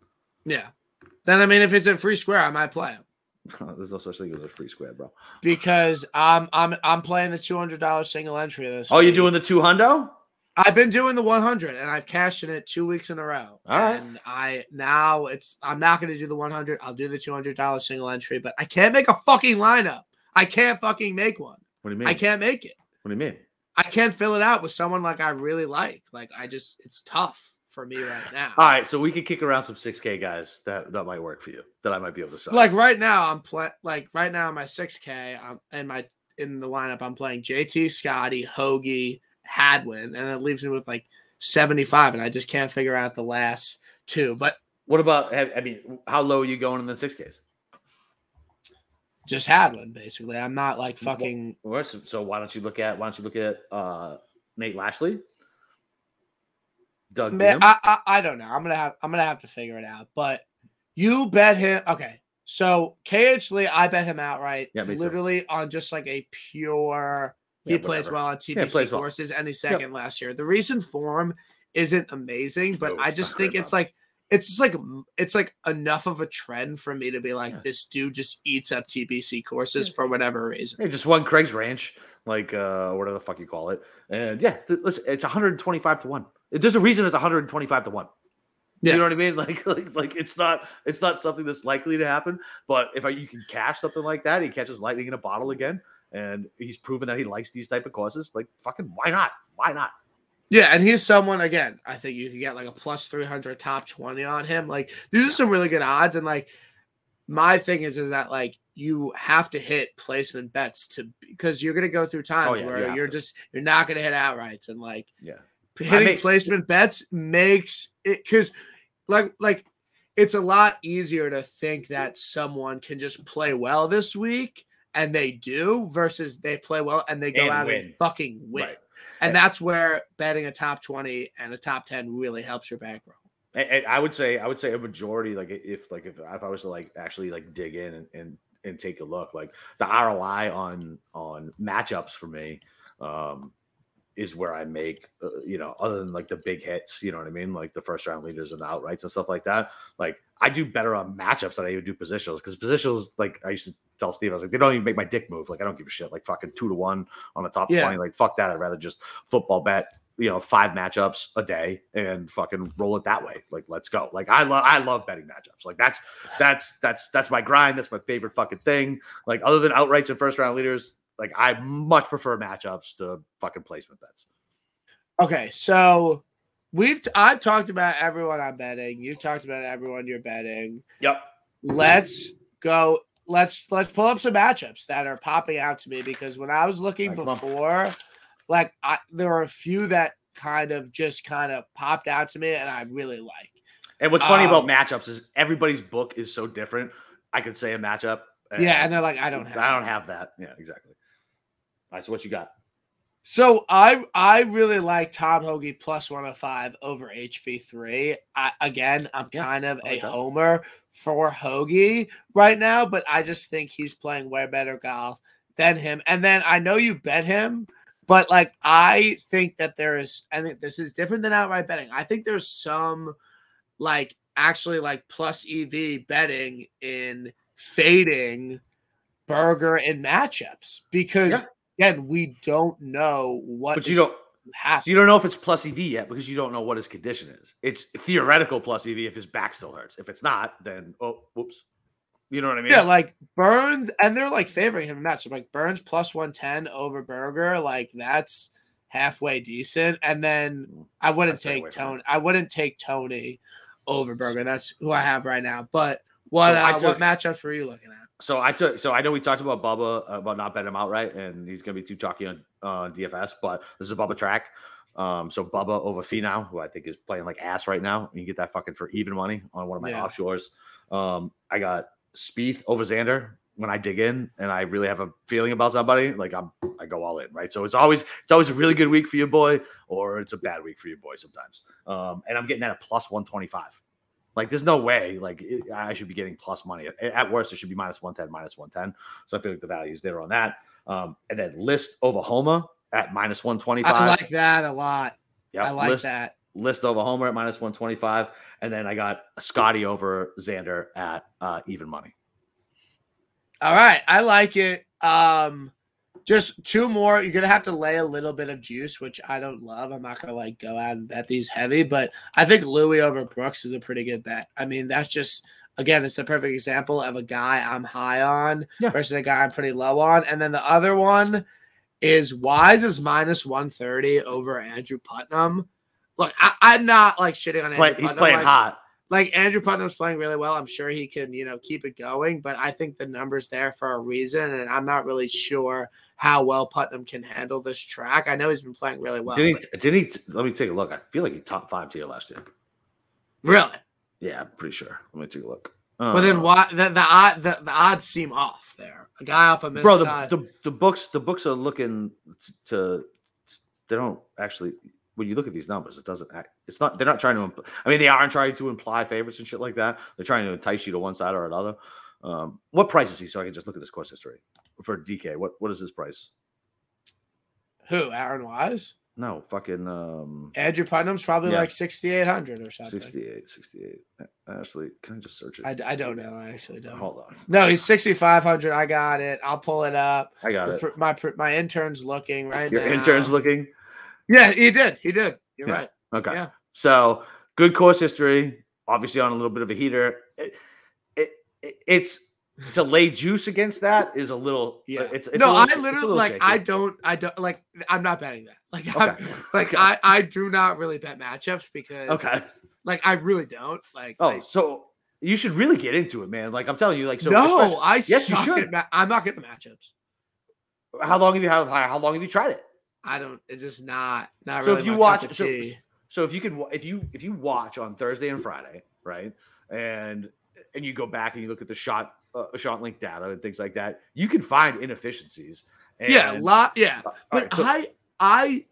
yeah. Then I mean, if it's a free square, I might play him. There's no such thing as a free square, bro. because I'm I'm I'm playing the two hundred dollars single entry this. Oh, you're doing the two hundo? I've been doing the one hundred, and I've cashed in it two weeks in a row. All right. And I now it's I'm not going to do the one hundred. I'll do the two hundred dollars single entry, but I can't make a fucking lineup. I can't fucking make one. What do you mean? I can't make it. What do you mean? I can't fill it out with someone like I really like. Like I just it's tough for me right now. All right, so we could kick around some 6K guys that that might work for you. That I might be able to sell. Like right now, I'm play like right now my six K. I'm in my in the lineup. I'm playing JT Scotty, Hoge, Hadwin, and it leaves me with like 75, and I just can't figure out the last two. But what about? I mean, how low are you going in the 6Ks? just Hadwin basically. I'm not like fucking. All right, so, so why don't you look at why don't you look at uh Nate Lashley, Doug? Man, I, I I don't know. I'm gonna have I'm gonna have to figure it out. But you bet him. Okay, so KH Lee, I bet him outright. Yeah, me too. literally on just like a pure. He Yeah, plays well on Yeah, TPC well. courses, and he's second last year. The recent form isn't amazing, but No, I just think it's like it's just like it's like enough of a trend for me to be like Yeah. this dude just eats up TPC courses for whatever reason. Hey, just won Craig's Ranch, like uh whatever the fuck you call it. And yeah, th- listen, it's 125 to 1. There's a reason it's 125 to 1. Yeah. You know what I mean? Like, like, like it's not it's not something that's likely to happen. But if I, you can cash something like that, he catches lightning in a bottle again, and he's proven that he likes these type of causes. Like, fucking, why not? Why not? Yeah, and he's someone again. I think you could get like a plus three hundred top twenty on him. Like these are some really good odds, and like my thing is is that like you have to hit placement bets to because you're gonna go through oh, times Oh, yeah, where you're just you're not gonna hit outrights, and like Yeah. Hitting make- placement bets makes it because like like it's a lot easier to think that someone can just play well this week and they do versus they play well and they go And out win. and fucking win. Right. And that's where betting a top 20 and a top 10 really helps your bankroll. And, I would say I would say a majority, like if like if, if I was to like actually like dig in and, and and take a look, like the ROI on on matchups for me, um, is where I make, uh, you know, other than like the big hits, you know what I mean? Like the first round leaders and the outrights and stuff like that. Like I do better on matchups than I even do positionals because positionals, like I used to tell Steve, I was like, they don't even make my dick move. Like I don't give a shit. Like fucking two to one on the top Yeah. 20. Like fuck that. I'd rather just football bet, you know, five matchups a day and fucking roll it that way. Like let's go. Like I love, I love betting matchups. Like that's, that's, that's, that's my grind. That's my favorite fucking thing. Like other than outrights and first round leaders, like I much prefer matchups to fucking placement bets. Okay, so we've I've talked about everyone I'm betting. You've talked about everyone you're betting. Yep. Let's go. Let's let's pull up some matchups that are popping out to me because when I was looking on. before, like I, there were a few that kind of just kind of popped out to me and I really like. And what's funny about Um, matchups is everybody's book is so different. I could say a matchup. Yeah, and they're like, I don't have. I don't that. have that. Yeah, exactly. All right, so what you got? So I I really like Tom Hoge plus 105 over HV3. I, again, I'm Yeah, kind of I a like that. homer for Hoagie right now, but I just think he's playing way better golf than him. And then I know you bet him, but like I think that there is I think this is different than outright betting. I think there's some like actually like plus EV betting in fading Berger in matchups because Yeah. Again, we don't know what But you don't happening. you don't know if it's plus EV yet because you don't know what his condition is. It's theoretical plus EV if his back still hurts. If it's not, then oh whoops. You know what I mean? Yeah, like Burns, and they're like favoring him in matchup. Like Burns plus one ten over Berger, like that's halfway decent. And then I wouldn't I'd stay away take Tony. I wouldn't take Tony over Berger. That's who I have right now. But what So uh, took- what matchups were you looking at? So I took. So I know we talked about Bubba uh, about not betting him outright, and he's going to be too chalky on uh, DFS. But this is a Bubba track. Um, so Bubba over Finau, who I think is playing like ass right now, and you get that fucking for even money on one of my Yeah. offshores. Um, I got Spieth over Xander when I dig in, and I really have a feeling about somebody. Like I'm, I go all in, right? So it's always it's always a really good week for your boy, or it's a bad week for your boy sometimes. Um, and I'm getting that at plus one twenty five. Like, there's no way. Like, it, I should be getting plus money. At, worst, it should be minus 110, minus 110. So I feel like the value is there on that. Um, and then list over Homa at minus 125. I like that a lot. Yep, I like list, that. List over Homa at minus 125. And then I got Scotty over Xander at uh, even money. All right, I like it. Um, just two more. You're gonna have to lay a little bit of juice, which I don't love. I'm not gonna like go out and bet these heavy, but I think Louis over Brooks is a pretty good bet. I mean, that's just again, it's the perfect example of a guy I'm high on Yeah. versus a guy I'm pretty low on. And then the other one is Wise is minus 130 over Andrew Putnam. Look, I, I'm not like shitting on Andrew Play, he's playing like, hot. like Andrew Putnam's playing really well. I'm sure he can, you know, keep it going, but I think the numbers there for a reason, and I'm not really sure how well Putnam can handle this track. I know he's been playing really well. did he? Did he? Let me take a look. I feel like he top five tier last year. really? Yeah, I'm pretty sure. Let me take a look. But then Uh, why the the, odd, the the odds seem off there. A guy off a missed bro the, the, the books the books are looking t- to they don't actually when you look at these numbers it doesn't act it's not they're not trying to impl- i mean they aren't trying to imply favorites and shit like that they're trying to entice you to one side or another um what price is he so i can just look at this course history for dk what what is his price Who? Aaron Wise? no fucking um Andrew Putnam's probably Yeah. like 6,800 or something. 68 68 actually can i just search it I, I don't know. I actually don't. hold on No, he's 6,500. I got it. I'll pull it up. i got it My my intern's looking right your now. intern's looking Yeah, he did. He did. You're Yeah. right. Okay. Yeah. So good course history, obviously on a little bit of a heater. It, it, it- it's to lay juice against that is a little Yeah. Uh, it's, it's no, little- I literally like shaky. I don't I don't like I'm not betting that. Like I'm, like Okay. I I do not really bet matchups because Okay. like I really don't. Like Oh, like- so you should really get into it, man. Like I'm telling you, like so. no, I Yes, you should. ma- I'm not getting the matchups. how long have you how, how long have you tried it? I don't. It's just not not So really. if you watch, so, so if you can, if you if you watch on Thursday and Friday, right, and and you go back and you look at the shot uh, shot link data and things like that, you can find inefficiencies. And, yeah, a lot. Yeah, all but right, so- I I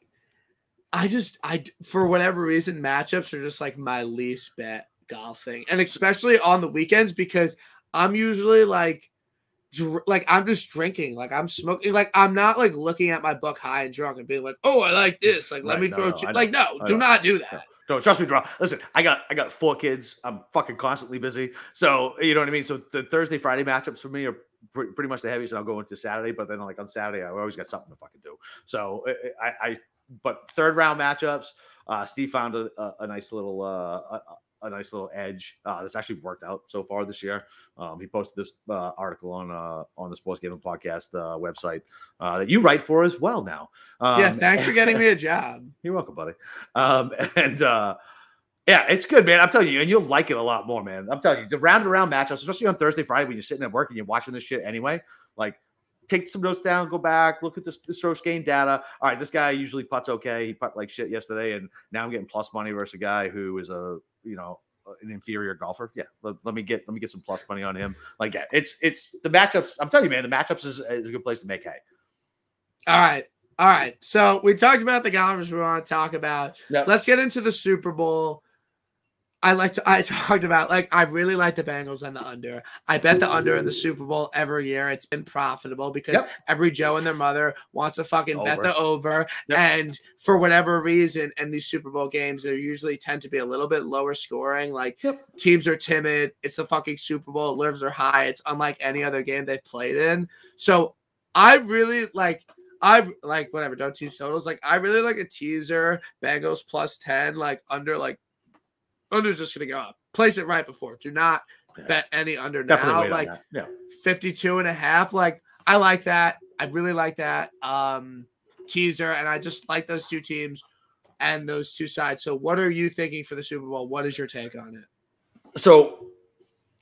I just I for whatever reason matchups are just like my least bet golfing, and especially on the weekends because I'm usually like dr- like I'm just drinking, like I'm smoking, like I'm not like looking at my book high and drunk and being like, oh, I like this, like let Right, me no, throw, no, two. I know, like no, do not do that. No, trust me, bro. Listen, I got I got four kids. I'm fucking constantly busy. So you know what I mean. So the Thursday Friday matchups for me are pre- pretty much the heaviest, I'll go into Saturday. But then like on Saturday, I always got something to fucking do. So I, I, I but third round matchups, uh, Steve found a, a, a nice little uh, a, a nice little edge uh, that's actually worked out so far this year. Um, he posted this uh, article on uh, on the Sports Gaming Podcast uh, website uh, that you write for as well now. Um, yeah, thanks for getting me a job. you're welcome, buddy. Um, and uh, yeah, it's good, man. I'm telling you, and you'll like it a lot more, man. I'm telling you, the round to round matchups, especially on Thursday, Friday, when you're sitting at work and you're watching this shit anyway, like take some notes down, go back, look at the, the strokes gain data. All right, this guy usually puts okay. He put like shit yesterday, and now I'm getting plus money versus a guy who is a you know an inferior golfer. Yeah, let, let me get let me get some plus money on him. Like, yeah, it's it's the matchups. I'm telling you, man, the matchups is, is a good place to make hay. All right. All right. So we talked about the golfers we want to talk about. Yep. Let's get into the Super Bowl. I like to I talked about like I really like the Bengals and the under. I bet the under in the Super Bowl every year. It's been profitable because Yep. every Joe and their mother wants to fucking bet Over. the over. Yep. And for whatever reason, in these Super Bowl games, they usually tend to be a little bit lower scoring. Like Yep. teams are timid. It's the fucking Super Bowl. Lives are high. It's unlike any other game they've played in. So I really like I've like whatever, don't tease totals. Like I really like a teaser, Bengals plus 10, like under like under's just gonna go up. Place it right before. Do not Yeah. bet any under Definitely now. Like on. Yeah. 52 and a half. Like I like that. I really like that. Um teaser, and I just like those two teams and those two sides. So what are you thinking for the Super Bowl? What is your take on it? so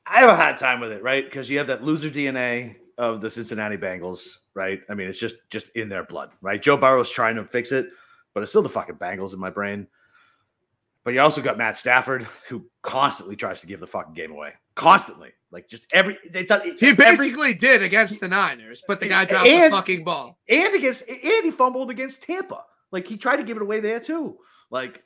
I have a hard time with it, right? Because you have that loser DNA of the Cincinnati Bengals, right? I mean, it's just just in their blood, right? Joe Burrow's trying to fix it, but it's still the fucking Bengals in my brain. But you also got Matt Stafford, who constantly tries to give the fucking game away, constantly, like just every. They does, He every- basically did against the Niners, but the guy dropped And- the fucking ball. and against and he fumbled against Tampa. Like he tried to give it away there too. Like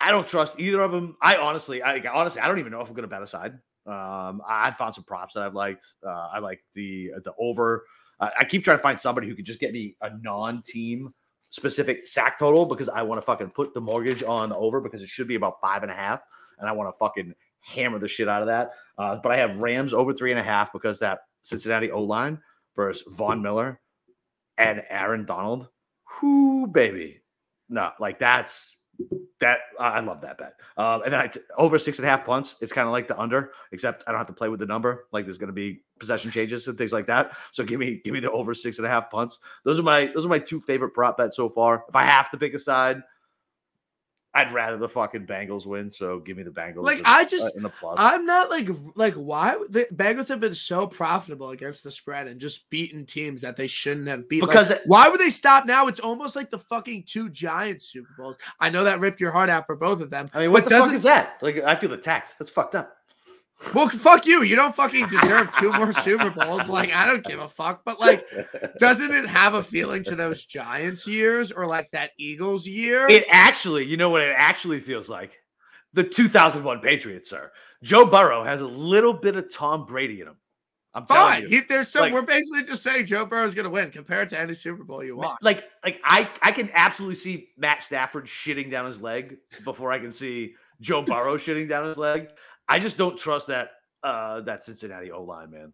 I don't trust either of them. I honestly, I honestly, I don't even know if I'm going to bet aside. Um, I I found some props that I've liked. Uh, I like the the over. Uh, I keep trying to find somebody who could just get me a non-team specific sack total because I want to fucking put the mortgage on the over because it should be about five and a half, and I want to fucking hammer the shit out of that. Uh, but I have Rams over three and a half because that Cincinnati O line versus Von Miller and Aaron Donald. Whoo, baby. No, like that's that. I love that bet. Um, and then I t- over six and a half punts. It's kind of like the under, except I don't have to play with the number. Like there's going to be possession changes and things like that. So give me give me the over six and a half punts. Those are my those are my two favorite prop bets so far. If I have to pick a side, I'd rather the fucking Bengals win. So give me the Bengals. Like, in- I just- uh, in the plus. I'm not like like why the Bengals have been so profitable against the spread and just beaten teams that they shouldn't have beat. Like, Because- why would they stop now? It's almost like the fucking two Giants Super Bowls. I know that ripped your heart out for both of them. I mean, what the fuck is that? Like I feel the tax. That's fucked up. Well, fuck you. You don't fucking deserve two more Super Bowls. Like I don't give a fuck. But like, doesn't it have a feeling to those Giants years or like that Eagles year? It actually, you know what it actually feels like? The 2001 Patriots, sir. Joe Burrow has a little bit of Tom Brady in him. I'm Fine. you. He, there's so Like- we're basically just saying Joe Burrow's gonna win compared to any Super Bowl you want. Like, like I, I can absolutely see Matt Stafford shitting down his leg before I can see Joe Burrow shitting down his leg. I just don't trust that uh that Cincinnati O line, man.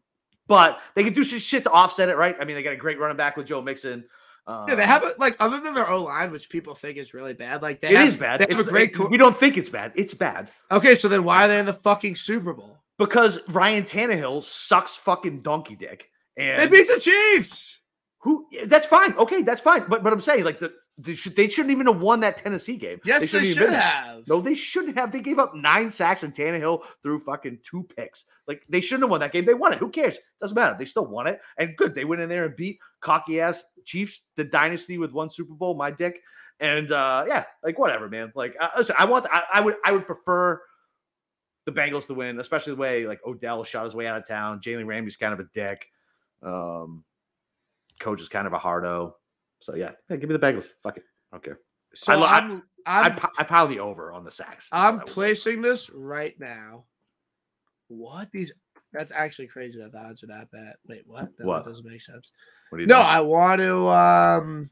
But they can do shit shit to offset it, right? I mean, they got a great running back with Joe Mixon. Um, Yeah, they have a, like other than their O line, which people think is really bad. Like they It have, is bad. They have a great. it- co- we don't think it's bad. It's bad. okay, so then why are they in the fucking Super Bowl? because Ryan Tannehill sucks fucking donkey dick. And They beat the Chiefs. who? That's fine. Okay, that's fine. But but I'm saying like the they, should, they shouldn't even have won that Tennessee game. Yes, they, shouldn't should have. No, they shouldn't have. They gave up nine sacks and Tannehill threw fucking two picks. Like they shouldn't have won that game. They won it. Who cares? Doesn't matter. They still won it. And good. They went in there and beat cocky ass Chiefs, the dynasty with one Super Bowl, my dick. And uh yeah, like whatever, man. Like uh, listen, I want I, I would I would prefer the Bengals to win, especially the way like Odell shot his way out of town. Jalen Ramsey's kind of a dick. Um coach is kind of a hardo. So yeah, hey, give me the Bengals. Fuck it. I don't care. So I lo- I- I'm I, I pile the over on the sacks. I'm placing this right now. What these? That's actually crazy that the odds are that bad. Wait, what? No, What? That doesn't make sense. What do you No, think? I want to. Um,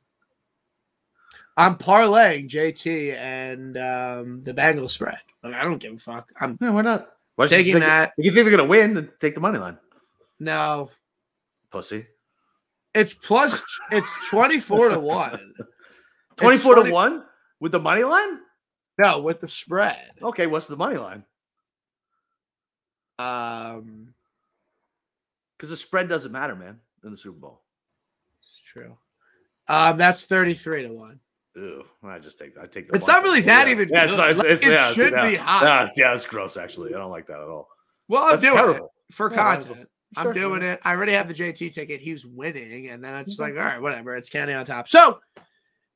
I'm parlaying JT and um, the Bengals spread. Like, I don't give a fuck. I'm Yeah, why not? Why you taking it- that. If you think they're gonna win, then take the money line, No, pussy. It's plus. It's twenty four to one. Twenty four to one with the money line. No, with the spread. Okay, what's the money line? Um, Because the spread doesn't matter, man, in the Super Bowl. it's true. Um, that's thirty three to one. Ew, I just take I take the. It's not really that Yeah. even Yeah, it's it's- Like, it's- it yeah, should be hot. Yeah, it's, gross. Actually, I don't like that at all. Well, I'm That's doing terrible. it for Yeah, I. I'm doing it. I already have the JT ticket. He's winning, and then it's Okay. like, all right, whatever. It's candy on top. So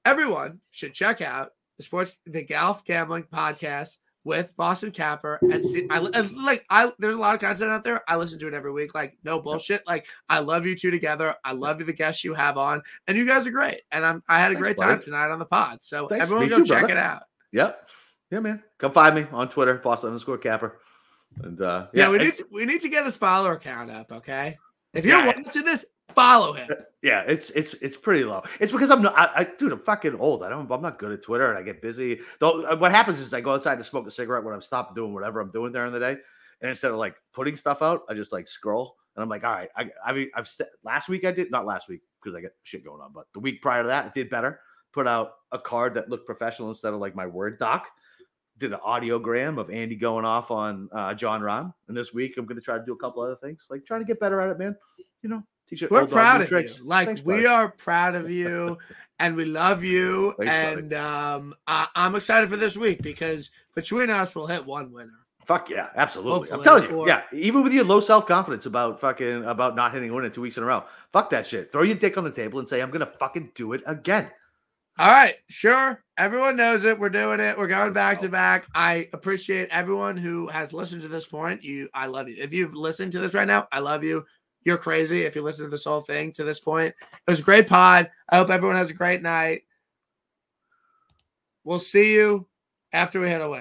everyone should check out the sports, the Golf Gambling Podcast with Boston Capper, and see. I and, like. I there's a lot of content out there. I listen to it every week. Like no bullshit. Like I love you two together. I love you the guests you have on, and you guys are great. And I'm I had a Thanks, great buddy. time tonight on the pod. So Thanks. everyone Me go too, check brother. it out. Yep. Yeah, man. Come find me on Twitter, Boston underscore Capper. And uh, Yeah, we need to, we need to get his follower count up. Okay, if you're Yeah. watching this, follow him. yeah, it's it's it's pretty low. It's because I'm not, I, I dude, I'm fucking old. I don't, I'm not good at Twitter, and I get busy. Though, uh, what happens is I go outside to smoke a cigarette when I'm stopped doing whatever I'm doing during the day, and instead of like putting stuff out, I just like scroll, and I'm like, all right, I, I mean, I've said last week I did not last week because I got shit going on, but the week prior to that, I did better. Put out a card that looked professional instead of like my word doc. Did an audiogram of Andy going off on uh, Jon Rahm, and this week I'm going to try to do a couple other things, like trying to get better at it, man. You know, teach your We're proud of tricks. you. Like Thanks, we buddy. are proud of you, and we love you. Thanks, and um, I, I'm excited for this week because between us, we'll hit one winner. Fuck yeah, absolutely. I'm telling you, or- yeah. Even with your low self confidence about fucking about not hitting a win in two weeks in a row, fuck that shit. Throw your dick on the table and say, "I'm gonna fucking do it again." All right, sure. Everyone knows it. We're doing it. We're going back to back. I appreciate everyone who has listened to this point. You, I love you. If you've listened to this right now, I love you. You're crazy. If you listen to this whole thing to this point, it was a great pod. I hope everyone has a great night. We'll see you after we hit a win.